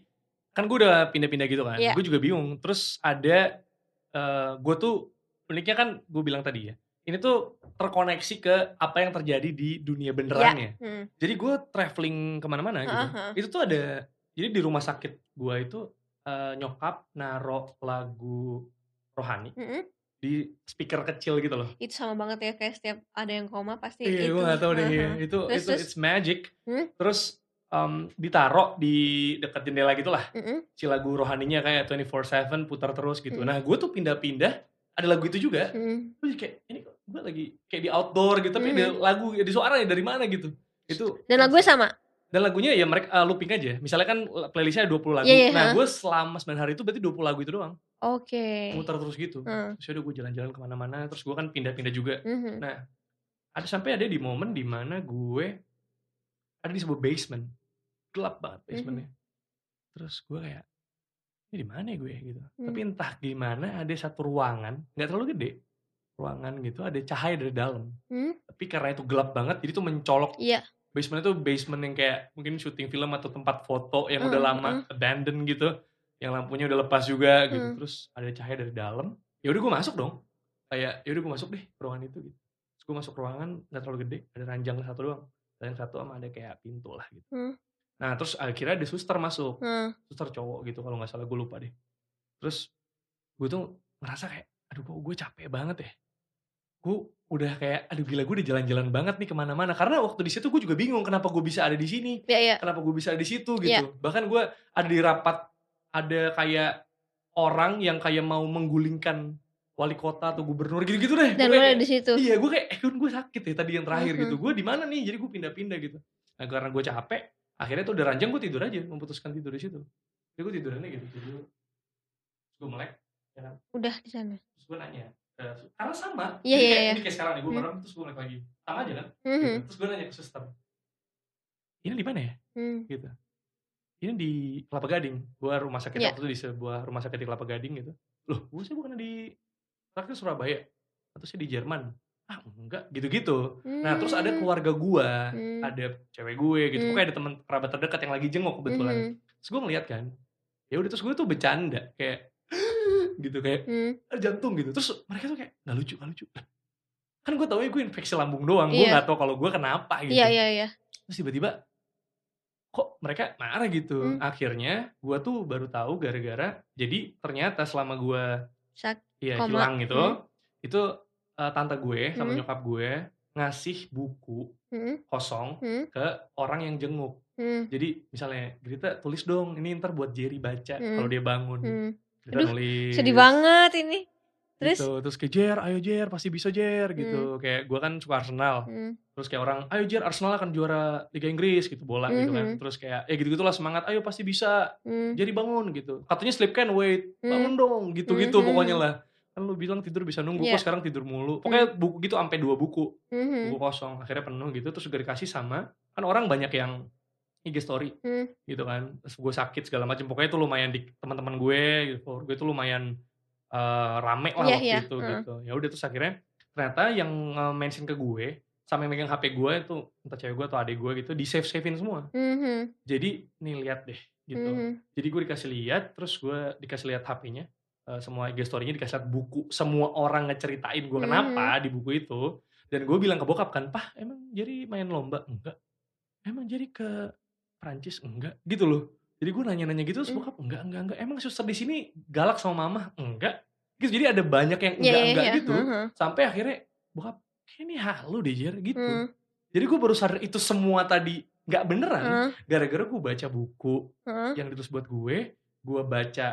kan gue udah pindah-pindah gitu kan. Iya. Gue juga bingung. Terus ada eh gue tuh uniknya kan gue bilang tadi ya. Ini tuh terkoneksi ke apa yang terjadi di dunia benerannya. Hmm. Jadi gue traveling ke mana-mana gitu. Heeh. Itu tuh ada. Jadi di rumah sakit gue itu eh, nyokap naro lagu rohani Mm-mm. di speaker kecil gitu loh. itu sama banget ya kayak setiap ada yang koma pasti Iya, itu gue gak tau deh. Itu Terus, itu terus? it's magic. Hmm? Terus em, ditaruh di dekat jendela gitu lah. Mm-mm. si lagu rohaninya kayak 24/7 putar terus gitu. Mm. Nah, gue tuh pindah-pindah ada lagu itu juga. Mm. Gue kayak ini kok gue lagi kayak di outdoor gitu tapi ada lagu ada suaranya dari mana gitu. Itu Hmm. dan lagunya sama dan lagunya ya mereka uh, looping aja. Misalnya kan playlistnya ada 20 lagu. Iya, iya, nah, ha. gue selama 9 hari itu berarti 20 lagu itu doang. oke Muter terus gitu. Hmm. Terus udah gue jalan-jalan ke mana-mana. Terus gue kan pindah-pindah juga. Mhm. Nah, ada sampai ada di momen di mana gue ada di sebuah basement. Gelap banget basementnya. Terus gue kayak, ini di mana ya gue gitu. Hmm. Tapi entah gimana ada satu ruangan, nggak terlalu gede. Ruangan gitu, ada cahaya dari dalam. Hmm? Tapi karena itu gelap banget, jadi tuh mencolok. Iya. Basement itu basement yang kayak mungkin syuting film atau tempat foto yang udah Hmm, lama hmm. abandoned gitu. Yang lampunya udah lepas juga gitu. Hmm. Terus ada cahaya dari dalam. Ya udah gue masuk dong. Kayak ya udah gue masuk deh ke ruangan itu gitu. Terus gue masuk ruangan nggak terlalu gede ada ranjang satu doang ranjang satu sama ada kayak pintu lah gitu Hmm. nah terus akhirnya ada suster masuk Hmm. suster cowok gitu kalau nggak salah gue lupa deh terus gue tuh ngerasa kayak aduh kok gue capek banget ya gue udah kayak aduh gila gue udah jalan-jalan banget nih ke mana-mana karena waktu di situ gue juga bingung kenapa gue bisa ada di sini Ya ya. kenapa gue bisa ada di situ gitu Iya. bahkan gue ada di rapat ada kayak orang yang kayak mau menggulingkan wali kota atau gubernur gitu-gitu deh Dan Gue di situ. Iya, gue kayak, eh gue sakit ya tadi yang terakhir Mhm. gitu. Gue di mana nih? Jadi gue pindah-pindah gitu. Nah karena gue capek, akhirnya tuh udah ranjang gue tidur aja, memutuskan tidur di situ. Jadi gue tidurannya gitu, tidur. Gue melek, ya kan? Udah di sana. Terus gue nanya, karena sama. Iya, Jadi iya, kayak, iya. Ini kayak sekarang nih, gue Hmm. merem, terus gue melek lagi. Sama aja kan? Mhm. Gitu. Terus gue nanya ke suster, ini di mana ya? Hmm. Gitu. Ini di Kelapa Gading. Gue rumah sakit Iya. waktu itu di sebuah rumah sakit di Kelapa Gading gitu. Loh, gue sih bukan di terakhir Surabaya. Atau sih di Jerman. Ah, enggak, gitu-gitu. Nah, terus ada Hmm. keluarga gua, Hmm. ada cewek gue gitu. Hmm. Pokoknya ada teman kerabat terdekat yang lagi jenguk kebetulan. Mhm. Terus gue ngeliat kan. Ya udah terus gue tuh bercanda kayak gitu kayak Hmm. "Ah, jantung gitu. Terus mereka tuh kayak nggak lucu, nggak lucu. Lah, Kan gue tau ya gue infeksi lambung doang. Gue Iya. nggak tahu kalau gue kenapa gitu. Iya iya iya. Terus tiba-tiba kok mereka marah gitu. Hmm. Akhirnya gue tuh baru tahu gara-gara jadi ternyata selama gue ya Koma. hilang gitu, Hmm. itu eh, tante gue sama Hmm. nyokap gue ngasih buku Hmm. kosong Hmm. ke orang yang jenguk. Hmm. Jadi misalnya Grita tulis dong, ini ntar buat Jerry baca Hmm. kalau dia bangun. Hmm. Grita Aduh, nulis. Sedih banget ini. Terus? Gitu. Terus kayak Jer, ayo Jer, pasti bisa Jer gitu. Kayak gue kan suka Arsenal. Hmm. Terus kayak orang, ayo Jer, Arsenal akan juara Liga Inggris gitu bola gitu kan. Mhm. Terus kayak ya gitu-gitulah semangat, ayo pasti bisa. Hmm. Jerry bangun gitu. Katanya sleep can wait, Hmm. bangun dong gitu-gitu Mhm. pokoknya lah. Kan lu bilang tidur bisa nunggu, Iya. kok sekarang tidur mulu. Pokoknya buku gitu sampai dua buku. Mhm. buku kosong akhirnya penuh gitu terus juga dikasih sama kan orang banyak yang IG story Hmm. gitu kan terus gue sakit segala macam pokoknya itu lumayan di teman-teman gue gitu gue itu lumayan eh, rame lah Iya, waktu iya, itu heeh. gitu ya udah terus akhirnya ternyata yang mention ke gue sama yang megang HP gue itu entah cewek gue atau adik gue gitu di save savein semua Mhm. jadi nih lihat deh gitu Mhm. jadi gue dikasih lihat terus gue dikasih lihat HP-nya eh, semua IG story-nya dikasih lihat buku semua orang ngeceritain gue kenapa Mhm. di buku itu dan gue bilang ke bokap kan pah emang jadi main lomba enggak emang jadi ke Prancis enggak gitu loh jadi gue nanya-nanya gitu terus Hmm. bokap enggak enggak enggak emang suster di sini galak sama mama enggak gitu jadi ada banyak yang Iya enggak iya enggak iya. gitu sampai akhirnya bokap kayak ini halu deh Jer gitu Hmm. jadi gue baru sadar itu semua tadi nggak beneran Heeh. gara-gara gue baca buku Heeh. yang ditulis buat gue, gue baca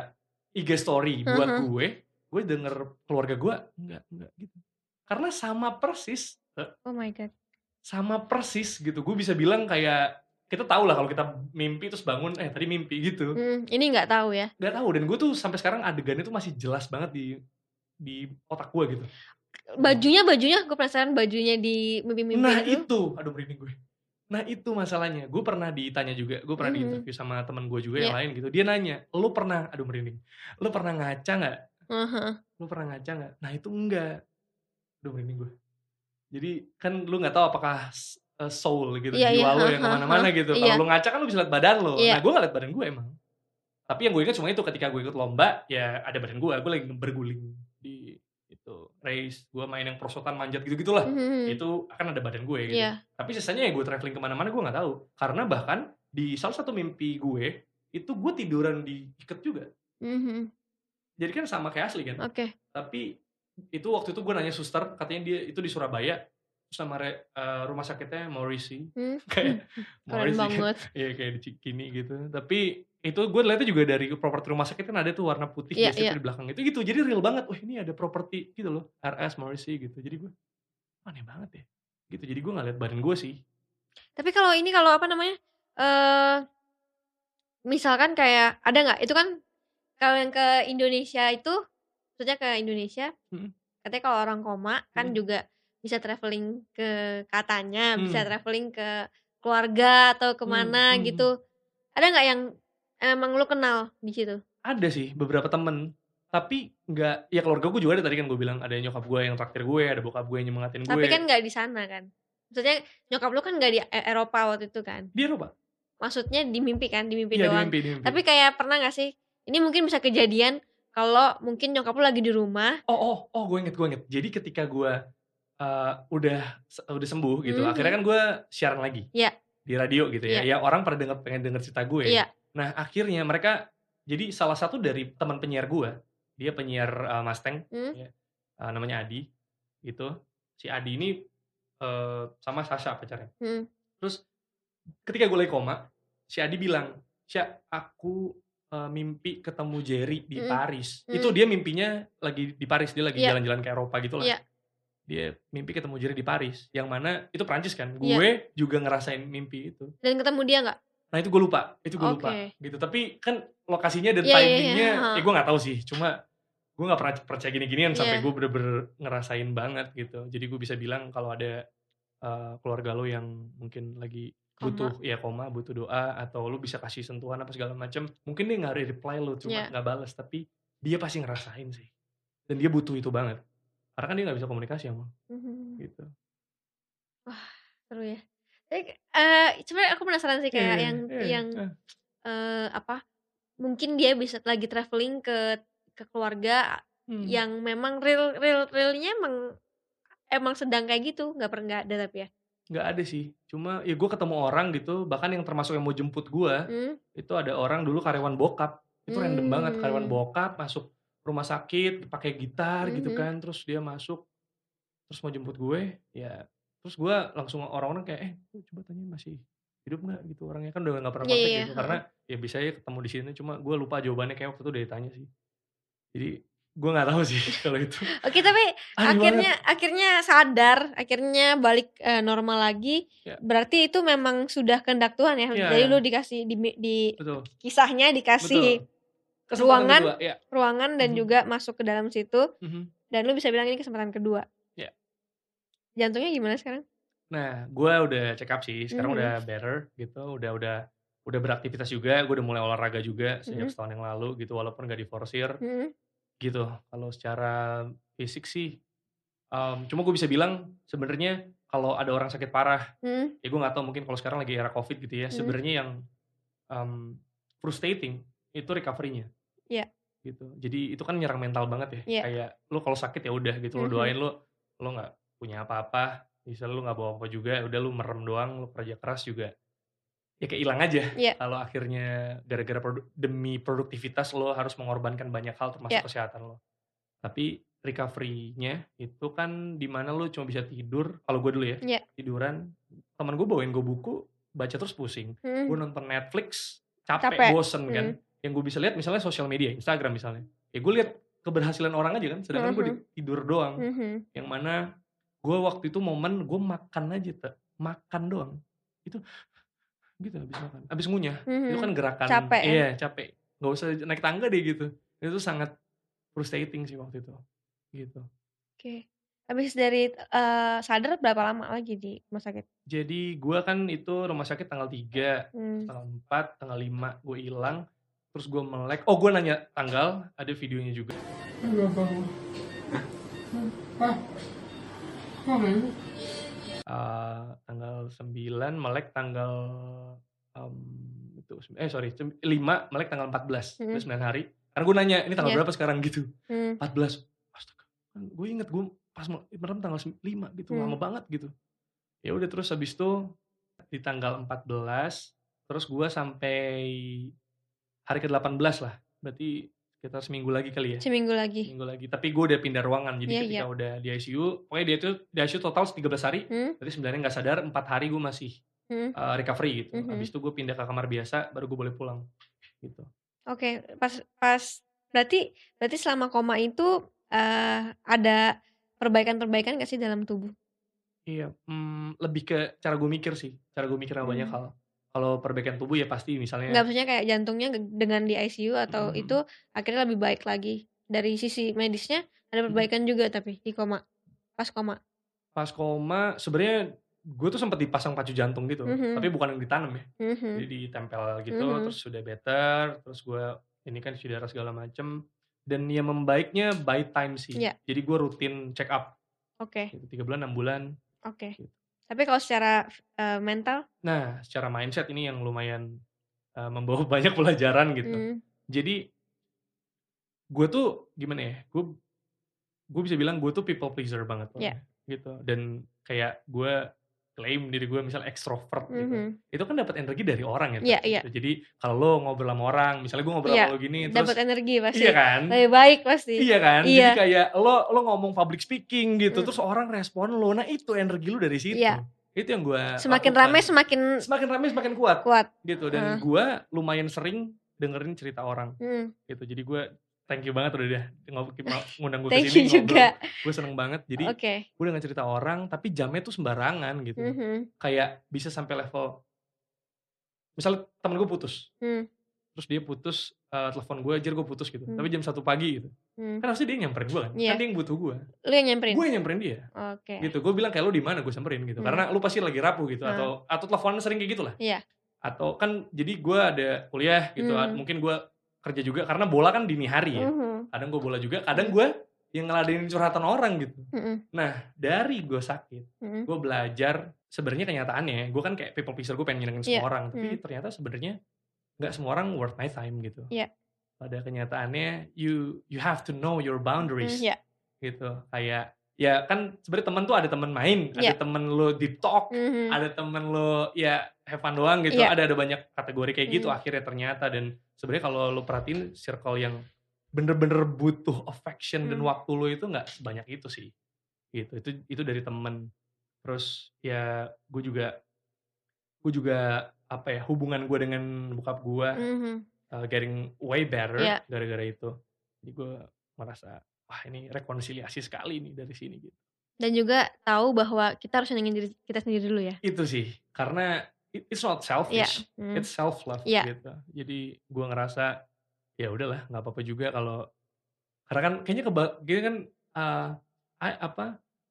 IG story buat Mhm. gue, gue denger keluarga gue enggak enggak gitu. Karena sama persis, eh, Oh my god. sama persis gitu. Gue bisa bilang kayak kita tahu lah kalau kita mimpi terus bangun, eh tadi mimpi gitu. Hmm. Ini nggak tahu ya. Nggak tahu dan gue tuh sampai sekarang adegannya tuh masih jelas banget di di otak gue gitu. Bajunya bajunya gue penasaran bajunya di mimpi-mimpi Nah itu. itu, aduh merinding gue. Nah itu masalahnya. Gue pernah ditanya juga, gue pernah Mhm. diinterview sama teman gue juga yang Iya. lain gitu. Dia nanya, lu pernah, aduh merinding, lu pernah ngaca nggak? Heeh. Lu pernah ngaca nggak? Nah itu enggak. Aduh merinding gue. Jadi kan lu nggak tahu apakah eh, soul gitu, Iya, jiwa lu ha, yang ke mana-mana gitu. Iya. Kalau lu ngaca kan lu bisa lihat badan lo. Iya. Nah gue nggak lihat badan gue emang. Tapi yang gue ingat cuma itu ketika gue ikut lomba, ya ada badan gue. Gue lagi berguling di itu race. Gue main yang prosotan manjat gitu-gitulah. Mhm. Itu akan ada badan gue gitu. Iya. Tapi sisanya ya gue traveling ke mana-mana gue nggak tahu. Karena bahkan di salah satu mimpi gue itu gue tiduran di iket juga. Mhm. Jadi kan sama kayak asli kan. Oke. Tapi itu waktu itu gue nanya suster, katanya dia itu di Surabaya, terus sama re- eh, rumah sakitnya Morrissey, Hmm. kayak Morrissey, banget. Iya kayak di Cikini gitu. Tapi itu gue lihatnya juga dari properti rumah sakit kan ada tuh warna putih biasanya iya. tuh di belakang itu gitu. Jadi real banget. Wah ini ada properti gitu loh, RS Morrissey gitu. Jadi gue aneh banget ya. Gitu. Jadi gue nggak lihat badan gue sih. Tapi kalau ini kalau apa namanya? eh misalkan kayak ada nggak? Itu kan kalau yang ke Indonesia itu, maksudnya ke Indonesia, Mhm. katanya kalau orang koma kan Mhm. juga bisa traveling ke katanya, bisa Hmm. traveling ke keluarga atau Hmm, ke mana hmm. gitu. Ada nggak yang emang lu kenal di situ? Ada sih beberapa temen. Tapi nggak, ya keluarga gue juga ada tadi kan gue bilang ada nyokap gue yang traktir gue, ada bokap gue yang nyemangatin gue. Tapi kan nggak di sana kan? Maksudnya nyokap lu kan nggak di E- Eropa waktu itu kan? Di Eropa. Maksudnya di mimpi kan? Di mimpi di doang. mimpi, di mimpi. Tapi kayak pernah gak sih? Ini mungkin bisa kejadian kalau mungkin nyokap lu lagi di rumah. Oh, oh, oh, gue inget, gue inget. Jadi ketika gue eh, udah udah sembuh gitu. Mhm. Akhirnya kan gue siaran lagi Iya. di radio gitu ya. Iya. Ya orang pada denger pengen denger cerita gue. Iya. Nah akhirnya mereka jadi salah satu dari teman penyiar gue, dia penyiar eh, Mustang, Hmm. ya, eh, namanya Adi, gitu. Si Adi ini eh, sama Sasha pacarnya. Hmm. Terus ketika gue lagi koma, si Adi bilang, Sya, aku eh, mimpi ketemu Jerry di Mm. Paris. Mm. Itu dia mimpinya lagi di Paris, dia lagi Iya. jalan-jalan ke Eropa gitu lah. Iya. Dia mimpi ketemu Jerry di Paris, yang mana itu Prancis kan. Iya. Gue juga ngerasain mimpi itu. Dan ketemu dia nggak? Nah itu gue lupa, itu gue lupa. Oke. Gitu. Tapi kan lokasinya dan Iya, iya, timingnya, iya. ya gue nggak tahu sih. Cuma gue nggak pernah percaya gini-ginian sampai Iya. gue bener-bener ngerasain banget gitu. Jadi gue bisa bilang kalau ada eh, keluarga lo yang mungkin lagi Koma. butuh ya koma, butuh doa atau lu bisa kasih sentuhan apa segala macam. Mungkin dia nggak reply lo, cuma nggak balas. Tapi dia pasti ngerasain sih. Dan dia butuh itu banget. Karena kan dia nggak bisa komunikasi sama Mhm. gitu. Seru ya. Tapi, sebenarnya aku penasaran sih kayak Iya, yang iya, yang eh. eh, apa? Mungkin dia bisa lagi traveling ke ke keluarga Hmm. yang memang real real realnya emang emang sedang kayak gitu, nggak pernah nggak ada tapi ya. nggak ada sih cuma ya gue ketemu orang gitu bahkan yang termasuk yang mau jemput gue Hmm. itu ada orang dulu karyawan bokap itu random banget karyawan Hmm. bokap masuk rumah sakit pakai gitar gitu Mhm. kan terus dia masuk terus mau jemput gue ya terus gue langsung orang-orang kayak eh coba tanya masih hidup nggak gitu orangnya kan udah nggak pernah Iya, kontak iya, gitu karena ya bisa ya ketemu di sini cuma gue lupa jawabannya kayak waktu itu udah ditanya sih jadi gue nggak tahu sih kalau itu Oke, tapi Aneh akhirnya akhirnya sadar, akhirnya balik eh, normal lagi. Ya. Berarti itu memang sudah kehendak Tuhan ya. Iya, Jadi iya. lu dikasih di, di betul kisahnya dikasih betul Kesempatan ruangan. kedua, ya ruangan dan Mhm. juga masuk ke dalam situ Mhm. dan lu bisa bilang ini kesempatan kedua. Ya. Jantungnya gimana sekarang? Nah, gue udah check up sih. Sekarang Mhm. udah better gitu. Udah udah udah beraktivitas juga. Gue udah mulai olahraga juga sejak Mhm. setahun yang lalu gitu. Walaupun gak diforsir Hmm. gitu. Kalau secara fisik sih, em, cuma gue bisa bilang sebenarnya kalau ada orang sakit parah, Hmm. ya gue nggak tahu mungkin kalau sekarang lagi era covid gitu ya. Mhm. Sebenarnya yang em, frustrating itu recovery-nya. Iya. Gitu. Jadi itu kan nyerang mental banget ya. Iya. Kayak lu kalau sakit ya udah gitu. Lu Mhm. doain lu lu nggak punya apa-apa. Misal lu nggak bawa apa juga, udah lu merem doang, lu kerja keras juga. Ya kayak hilang aja. Iya. Kalau akhirnya gara-gara produ- demi produktivitas lo harus mengorbankan banyak hal termasuk Iya. kesehatan lo. Tapi recovery-nya itu kan di mana lu cuma bisa tidur. Kalau gue dulu ya, Iya. tiduran. Temen gue bawain gue buku, baca terus pusing. Hmm. Gue nonton Netflix, capek, Capek. bosen kan. Yang gue bisa lihat misalnya sosial media, Instagram misalnya. Ya gue lihat keberhasilan orang aja kan, sedangkan gue Mhm. tidur doang. Mhm. Yang mana gue waktu itu momen gue makan aja, Te. makan doang. Itu gitu habis makan, habis ngunyah. Itu Mhm. kan gerakan, Capek ya? iya capek. Gak usah naik tangga deh gitu. Itu sangat frustrating sih waktu itu. Gitu. Oke. Habis dari eh, sadar berapa lama lagi di rumah sakit? Jadi gue kan itu rumah sakit tanggal 3, Hmm. tanggal 4, tanggal 5 gue hilang. Terus gue melek. Oh gue nanya tanggal, ada videonya juga. Eh, tanggal 9 melek tanggal em, itu eh sorry 5 melek tanggal 14 Hmm. itu 9 hari karena gue nanya ini tanggal Iya. berapa sekarang gitu Hmm. 14 astaga kan gue inget gue pas me- merem tanggal 5 gitu Hmm. lama banget gitu ya udah terus habis itu di tanggal 14 terus gue sampai hari ke 18 lah berarti sekitar seminggu lagi kali ya Seminggu lagi. seminggu lagi tapi gue udah pindah ruangan jadi Iya, ketika iya. udah di ICU pokoknya dia tuh di ICU total 13 hari Hmm. Berarti sebenarnya nggak sadar empat hari gue masih Hmm. uh, recovery gitu. Mhm. Habis itu gue pindah ke kamar biasa, baru gue boleh pulang. Gitu. Oke, pas pas berarti berarti selama koma itu eh, ada perbaikan-perbaikan gak sih dalam tubuh? Iya, mm, lebih ke cara gue mikir sih, cara gue mikir sama banyak Hmm. hal. Kalau perbaikan tubuh ya pasti misalnya. Nggak maksudnya kayak jantungnya dengan di ICU atau Mhm. itu akhirnya lebih baik lagi dari sisi medisnya ada Mhm. perbaikan juga tapi di koma pas koma. Pas koma, sebenarnya gue tuh sempat dipasang pacu jantung gitu, Mhm. tapi bukan yang ditanam ya, Mhm. jadi ditempel gitu, Mhm. terus sudah better, terus gue ini kan isi darah segala macem, dan ya membaiknya by time sih. Iya. Jadi gue rutin check up, Oke, gitu, tiga bulan, enam bulan, oke. Gitu. Tapi kalau secara eh, mental, Nah, secara mindset ini yang lumayan uh, membawa banyak pelajaran gitu. hmm, Jadi gue tuh gimana ya? Gue gue bisa bilang gue tuh people pleaser banget Iya. gitu. Dan kayak gue klaim diri gue misal ekstrovert gitu. Mhm. Itu kan dapat energi dari orang ya. Iya. gitu. Jadi kalau lo ngobrol sama orang, misalnya gue ngobrol Iya, sama lo gini terus Dapat energi pasti. Iya kan? Lebih baik pasti. Iya kan? Iya. Jadi kayak lo lo ngomong public speaking gitu, Mm. terus orang respon lo. Nah, itu energi lo dari situ. Iya. Itu yang gue Semakin rame semakin semakin rame semakin kuat kuat. gitu dan Heeh. gue lumayan sering dengerin cerita orang Hmm. gitu. Jadi gue thank you banget udah deh ngob- ngundang gue Thank ke sini you juga. Gue seneng banget. Jadi Oke. gue dengan cerita orang tapi jamnya tuh sembarangan gitu. Mhm. Kayak bisa sampai level misalnya temen gue putus. Hmm. Terus dia putus eh, telepon gue aja gue putus gitu. Hmm. Tapi jam satu pagi gitu. Hmm. Kan harusnya dia yang nyamperin gue kan. Iya. Kan dia yang butuh gue. Lu yang nyamperin. Gue yang nyamperin dia. Oke. Gitu. Gue bilang kayak lu di mana gue samperin gitu. Hmm. Karena lu pasti lagi rapuh gitu Hmm. atau atau teleponan sering kayak gitu lah. Iya. Atau kan jadi gue ada kuliah gitu. Hmm. Mungkin gue kerja juga karena bola kan dini hari ya. Mhm. Kadang gue bola juga, kadang gue yang ngeladenin curhatan orang gitu. Mhm. Nah, dari gue sakit, Mhm. gue belajar sebenarnya kenyataannya, gue kan kayak people pleaser, gue pengen nyenengin semua Iya. orang, tapi Hmm. ternyata sebenarnya nggak semua orang worth my time gitu. Iya. Pada kenyataannya, you you have to know your boundaries Hmm, Iya. gitu. Kayak ya kan sebenarnya temen tuh ada temen main, Iya. ada temen lo deep talk, Mhm. ada temen lo ya have fun doang gitu. Iya. Ada ada banyak kategori kayak gitu Hmm. akhirnya ternyata dan sebenarnya kalau lo perhatiin circle yang bener-bener butuh affection dan Hmm. waktu lo itu nggak sebanyak itu sih. Gitu. Itu itu dari temen. Terus ya gue juga gue juga apa ya hubungan gue dengan bokap gue Mhm. uh, getting way better Iya. gara-gara itu. Jadi gue merasa wah ini rekonsiliasi sekali nih dari sini gitu. Dan juga tahu bahwa kita harus nyenengin diri kita sendiri dulu ya. Itu sih karena it's not selfish, Hmm. it's self love Iya. gitu. Jadi gue ngerasa ya udahlah nggak apa-apa juga kalau karena kan kayaknya keba gini kan uh, a- apa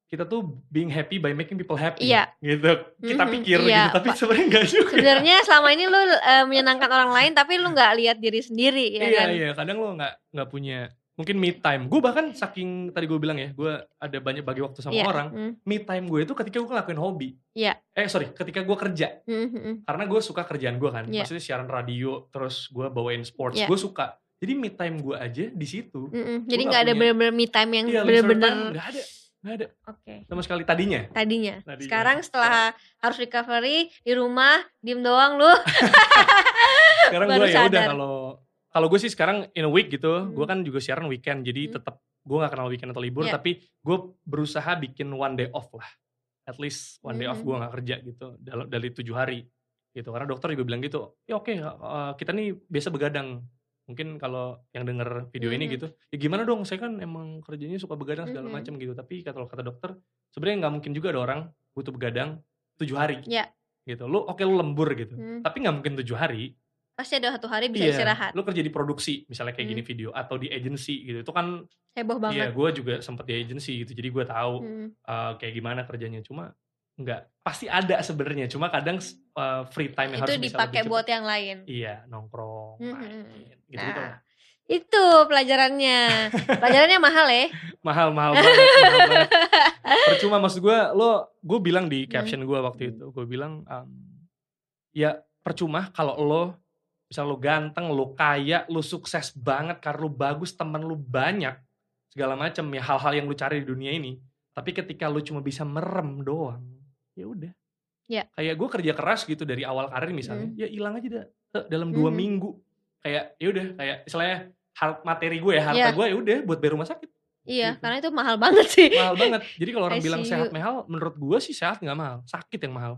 kita tuh being happy by making people happy Iya. gitu kita Mhm, pikir iya, gitu tapi sebenarnya enggak juga Sebenarnya selama ini lu eh, menyenangkan orang lain tapi lu nggak lihat diri sendiri ya iya kan. iya kadang lo nggak nggak punya mungkin me time gue bahkan saking tadi gue bilang ya gue ada banyak bagi waktu sama Iya. orang Hmm. me time gue itu ketika gue ngelakuin hobi Iya. eh sorry ketika gue kerja Hmm, hmm, hmm. karena gue suka kerjaan gue kan Iya. maksudnya siaran radio terus gue bawain sports Iya. gue suka jadi me time gue aja di situ Hmm, hmm. Jadi nggak ada bener-bener me time yang iya bener-bener nggak ada nggak ada oke. sama sekali tadinya Tadinya. Tadinya. Sekarang setelah harus recovery di rumah diem doang lu. sekarang gue ya udah kalau kalau gue sih sekarang in a week gitu Hmm. gue kan juga siaran weekend jadi Hmm. tetap gue gak kenal weekend atau libur Iya. tapi gue berusaha bikin one day off lah at least one day off Hmm. gue gak kerja gitu dari tujuh hari gitu karena dokter juga bilang gitu ya oke uh, kita nih biasa begadang mungkin kalau yang denger video ini Mhm. gitu ya gimana dong saya kan emang kerjanya suka begadang segala Mhm. macam gitu tapi kata kata dokter sebenarnya nggak mungkin juga ada orang butuh begadang tujuh hari Iya. gitu lu oke lu lembur gitu Hmm. tapi nggak mungkin tujuh hari Pasti ada satu hari bisa Iya, istirahat. Lu kerja di produksi, misalnya kayak Hmm. gini video atau di agency gitu. Itu kan Heboh iya banget. gue juga sempet di agency gitu. Jadi gue tahu Hmm. uh, kayak gimana kerjanya. Cuma nggak pasti ada sebenarnya. Cuma kadang uh, free time yang Itu harus dipakai buat yang lain. Iya, nongkrong, Hmm, main, hmm, gitu gitu. Nah, itu pelajarannya. pelajarannya mahal ya. Mahal, mahal banget, mahal banget. Percuma maksud gue, lo, gue bilang di Hmm. caption gue waktu itu, gue bilang, um, ya percuma kalau lo misal lu ganteng, lu kaya, lu sukses banget karena lu bagus, temen lu banyak, segala macam ya hal-hal yang lu cari di dunia ini. Tapi ketika lu cuma bisa merem doang, ya udah. Ya. Kayak gue kerja keras gitu dari awal karir misalnya, Hmm. ya hilang aja dah eh, dalam dua Mhm. minggu. Kayak ya udah, kayak istilahnya har- materi gue ya, harta Ya. gue ya udah buat bayar rumah sakit. Iya, Gitu. karena itu mahal banget sih. Mahal banget. Jadi kalau orang bilang sehat mahal, menurut gue sih sehat nggak mahal, sakit yang mahal.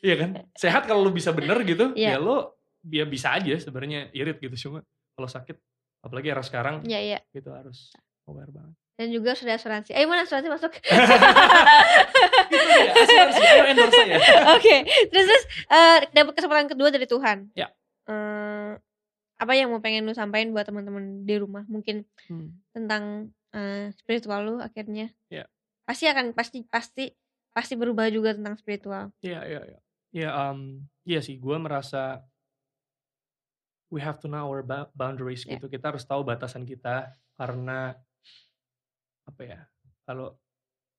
Iya kan? Sehat kalau lu bisa bener gitu, ya Iya. Ya bisa aja sebenarnya irit gitu cuma kalau sakit apalagi era sekarang Iya, iya. gitu harus aware banget. Dan juga sudah asuransi. Eh, mana asuransi masuk? Itu dia asuransi, ayo endorse saya. Oke, terus terus eh, dapat kesempatan kedua dari Tuhan. Ya. Eh, apa yang mau pengen lu sampaikan buat teman-teman di rumah? Mungkin Hmm. tentang eh, spiritual lu akhirnya. Ya. Pasti akan pasti pasti pasti berubah juga tentang spiritual. Iya, iya, iya. Ya, um, iya sih, gue merasa we have to know our boundaries Ya. gitu. Kita harus tahu batasan kita karena apa ya? Kalau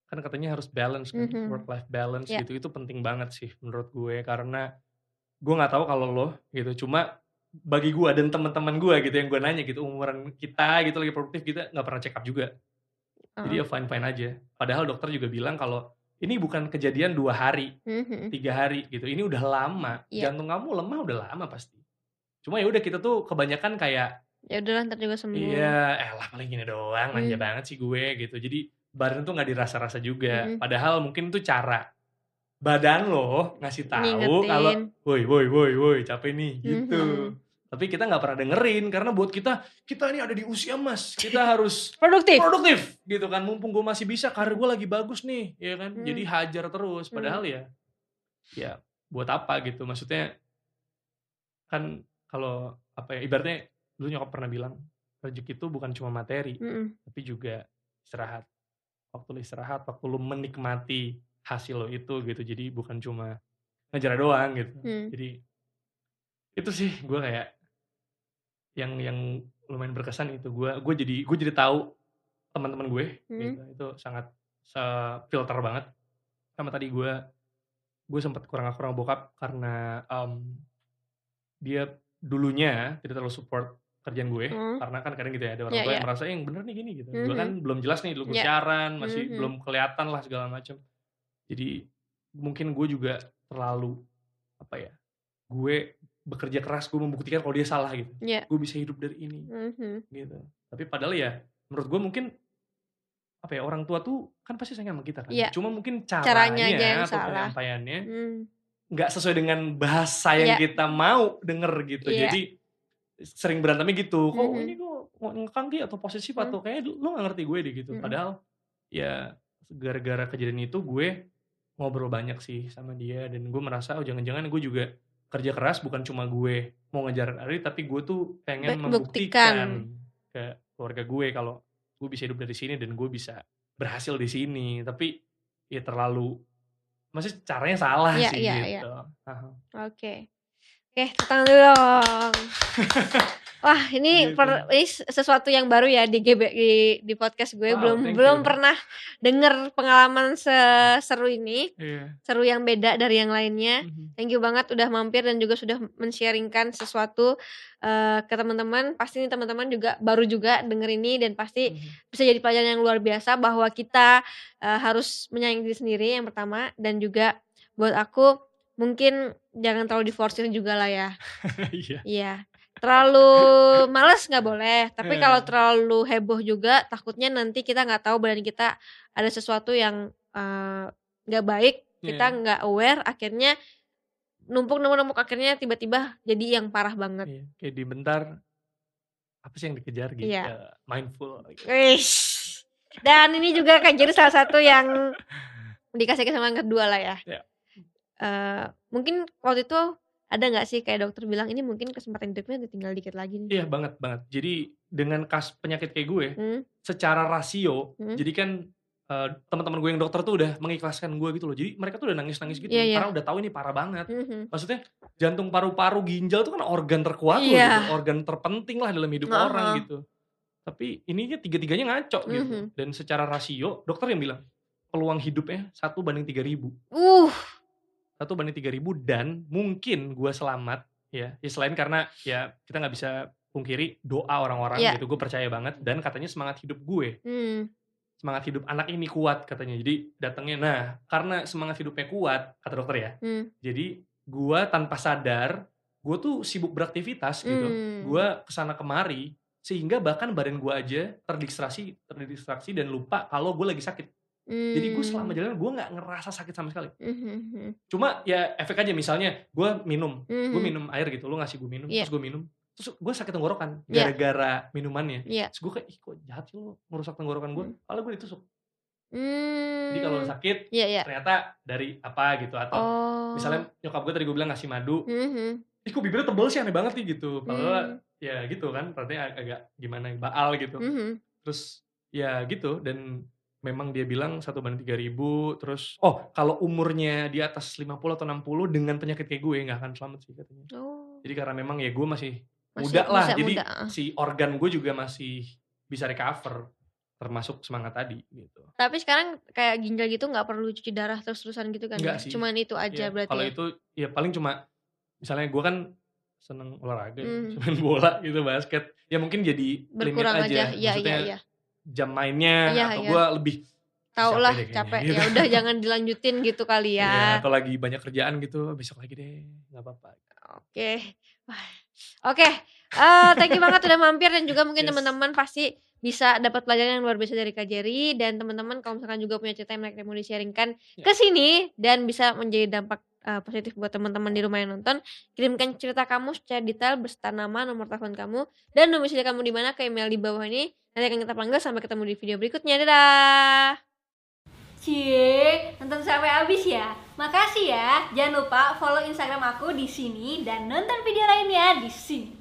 kan katanya harus balance kan, Mhm. work life balance Ya. gitu. Itu penting banget sih menurut gue karena gue nggak tahu kalau lo gitu. Cuma bagi gue dan teman-teman gue gitu yang gue nanya gitu umuran kita gitu lagi produktif kita nggak pernah check up juga. jadi ya fine fine aja padahal dokter juga bilang kalau ini bukan kejadian dua hari Mhm. tiga hari gitu ini udah lama Iya. jantung kamu lemah udah lama pasti cuma ya udah kita tuh kebanyakan kayak ya udahlah ntar juga sembuh. Iya eh lah paling gini doang manja Hmm. banget sih gue gitu. Jadi badan tuh nggak dirasa-rasa juga. Mhm. padahal mungkin itu cara badan lo ngasih tahu kalau woi woi woi woi capek nih gitu. Mhm. tapi kita nggak pernah dengerin karena buat kita kita ini ada di usia mas. Kita harus produktif. produktif gitu kan. Mumpung gue masih bisa karir gue lagi bagus nih ya kan. Hmm. jadi hajar terus. Hmm. padahal ya ya buat apa gitu. Maksudnya kan kalau apa ya ibaratnya dulu nyokap pernah bilang rezeki itu bukan cuma materi Mm-mm. tapi juga istirahat waktu lu istirahat waktu lu menikmati hasil lo itu gitu jadi bukan cuma ngejar doang gitu Hmm. jadi itu sih gue kayak yang yang lumayan berkesan itu gue gue jadi gue jadi tahu teman-teman gue Hmm. gitu. itu sangat se- filter banget sama tadi gue gue sempat kurang kurang bokap karena em, dia dulunya tidak terlalu support kerjaan gue Hmm. karena kan kadang gitu ya ada orang Iya, tua yang iya. merasa "Eh, yang bener nih gini gitu gue Mhm. kan belum jelas nih dulu gue Iya. siaran masih Mhm. belum kelihatan lah segala macam jadi mungkin gue juga terlalu apa ya gue bekerja keras gue membuktikan kalau dia salah gitu Iya. gue bisa hidup dari ini Mhm. gitu tapi padahal ya menurut gue mungkin apa ya orang tua tuh kan pasti sayang sama kita kan Iya. cuma mungkin caranya, Caranya aja yang atau salah. penyampaiannya Hmm. Nggak sesuai dengan bahasa yang Iya. kita mau denger gitu Iya. jadi sering berantemnya gitu kok Mhm. ini kok ngekang dia atau posesif Hmm. atau kayaknya lu gak ngerti gue deh gitu Mhm. padahal ya gara-gara kejadian itu gue ngobrol banyak sih sama dia dan gue merasa oh jangan-jangan gue juga kerja keras bukan cuma gue mau ngejar Ari tapi gue tuh pengen Be- membuktikan buktikan. ke keluarga gue kalau gue bisa hidup dari sini dan gue bisa berhasil di sini tapi ya terlalu masih caranya salah Iya, sih iya, gitu. Aha. Oke. Oke, tepuk tangan dulu dong. Wah, ini Gitu. per- ini sesuatu yang baru ya di GB di, di podcast gue Wow, belum belum you. pernah denger pengalaman seseru ini, Iya. seru yang beda dari yang lainnya. Mhm. Thank you banget udah mampir dan juga sudah men-sharingkan sesuatu eh, ke teman-teman. Pasti nih teman-teman juga baru juga denger ini dan pasti Mhm. bisa jadi pelajaran yang luar biasa bahwa kita eh, harus menyayangi diri sendiri yang pertama dan juga buat aku mungkin jangan terlalu diforsir juga lah ya. Iya. Iya. Terlalu males nggak boleh, tapi Iya. kalau terlalu heboh juga takutnya nanti kita nggak tahu badan kita ada sesuatu yang eh, nggak baik, kita Iya. nggak aware, akhirnya numpuk numpuk numpuk akhirnya tiba-tiba jadi yang parah banget. Iya, kayak di bentar apa sih yang dikejar gitu Iya. mindful gitu. Dan ini juga kan jadi salah satu yang dikasih kesempatan kedua lah ya. Iya. Eh, mungkin waktu itu ada nggak sih kayak dokter bilang ini mungkin kesempatan hidupnya tinggal dikit lagi nih. Iya banget banget. Jadi dengan kas penyakit kayak gue, Hmm, secara rasio, Hmm. jadi kan eh, teman-teman gue yang dokter tuh udah mengikhlaskan gue gitu loh. Jadi mereka tuh udah nangis-nangis gitu Iya, iya. karena udah tahu ini parah banget. mhm. Maksudnya jantung paru-paru ginjal tuh kan organ terkuat loh Iya. gitu, organ terpenting lah dalam hidup Aha. orang gitu. Tapi ininya tiga-tiganya ngaco gitu. Mhm. Dan secara rasio, dokter yang bilang peluang hidupnya satu banding tiga ribu. Uh, satu banding tiga ribu dan mungkin gue selamat ya. Ya selain karena ya kita nggak bisa pungkiri doa orang-orang Iya. gitu gue percaya banget dan katanya semangat hidup gue. Hmm, semangat hidup anak ini kuat katanya. Jadi datangnya nah karena semangat hidupnya kuat kata dokter ya hmm, jadi gue tanpa sadar gue tuh sibuk beraktivitas gitu. Hmm. gue ke sana kemari sehingga bahkan badan gue aja terdistraksi terdistraksi dan lupa kalau gue lagi sakit jadi gue selama jalan gue nggak ngerasa sakit sama sekali Hmm, cuma ya efek aja misalnya gue minum gue hmm, minum air gitu lu ngasih gue minum Iya. terus gue minum terus gue sakit tenggorokan Iya. gara-gara minumannya Iya. terus gue kayak ih kok jahat sih lu ngerusak tenggorokan gue Hmm. kalau gue ditusuk Hmm. jadi kalau sakit Iya, iya. ternyata dari apa gitu atau Oh. misalnya nyokap gue tadi gue bilang ngasih madu Hmm, hmm, ih kok bibirnya tebel sih aneh banget nih gitu padahal hmm, ya gitu kan berarti ag- agak gimana baal gitu hmm, hmm. terus ya gitu dan memang dia bilang satu banding tiga ribu terus oh kalau umurnya di atas 50 atau 60 dengan penyakit kayak gue nggak akan selamat sih katanya Oh. jadi karena memang ya gue masih Masih muda lah jadi muda, ah. si organ gue juga masih bisa recover termasuk semangat tadi gitu Tapi sekarang kayak ginjal gitu nggak perlu cuci darah terus-terusan gitu kan? Enggak ya? sih. Cuman itu aja Ya, berarti. kalau ya? itu ya paling cuma misalnya gue kan seneng olahraga ya, Hmm. main bola gitu basket ya mungkin jadi limit berkurang aja. Iya, iya, maksudnya iya. Jam mainnya Iya, atau iya. gue lebih Tau lah deh capek. gitu. Ya udah jangan dilanjutin gitu kali ya, ya. atau lagi banyak kerjaan gitu besok lagi deh nggak apa-apa Oke. Wah. Oke. Eh, thank you banget udah mampir dan juga mungkin Yes. teman-teman pasti bisa dapat pelajaran yang luar biasa dari Kak Jerry dan teman-teman kalau misalkan juga punya cerita yang menarik yang mau di-sharingkan Ya. ke sini dan bisa menjadi dampak eh, positif buat teman-teman di rumah yang nonton, kirimkan cerita kamu secara detail beserta nama, nomor telepon kamu dan domisili kamu di mana ke email di bawah ini. Nanti akan kita panggil sampai ketemu di video berikutnya. Dadah. Cie, nonton sampai habis ya. Makasih ya. Jangan lupa follow Instagram aku di sini dan nonton video lainnya di sini.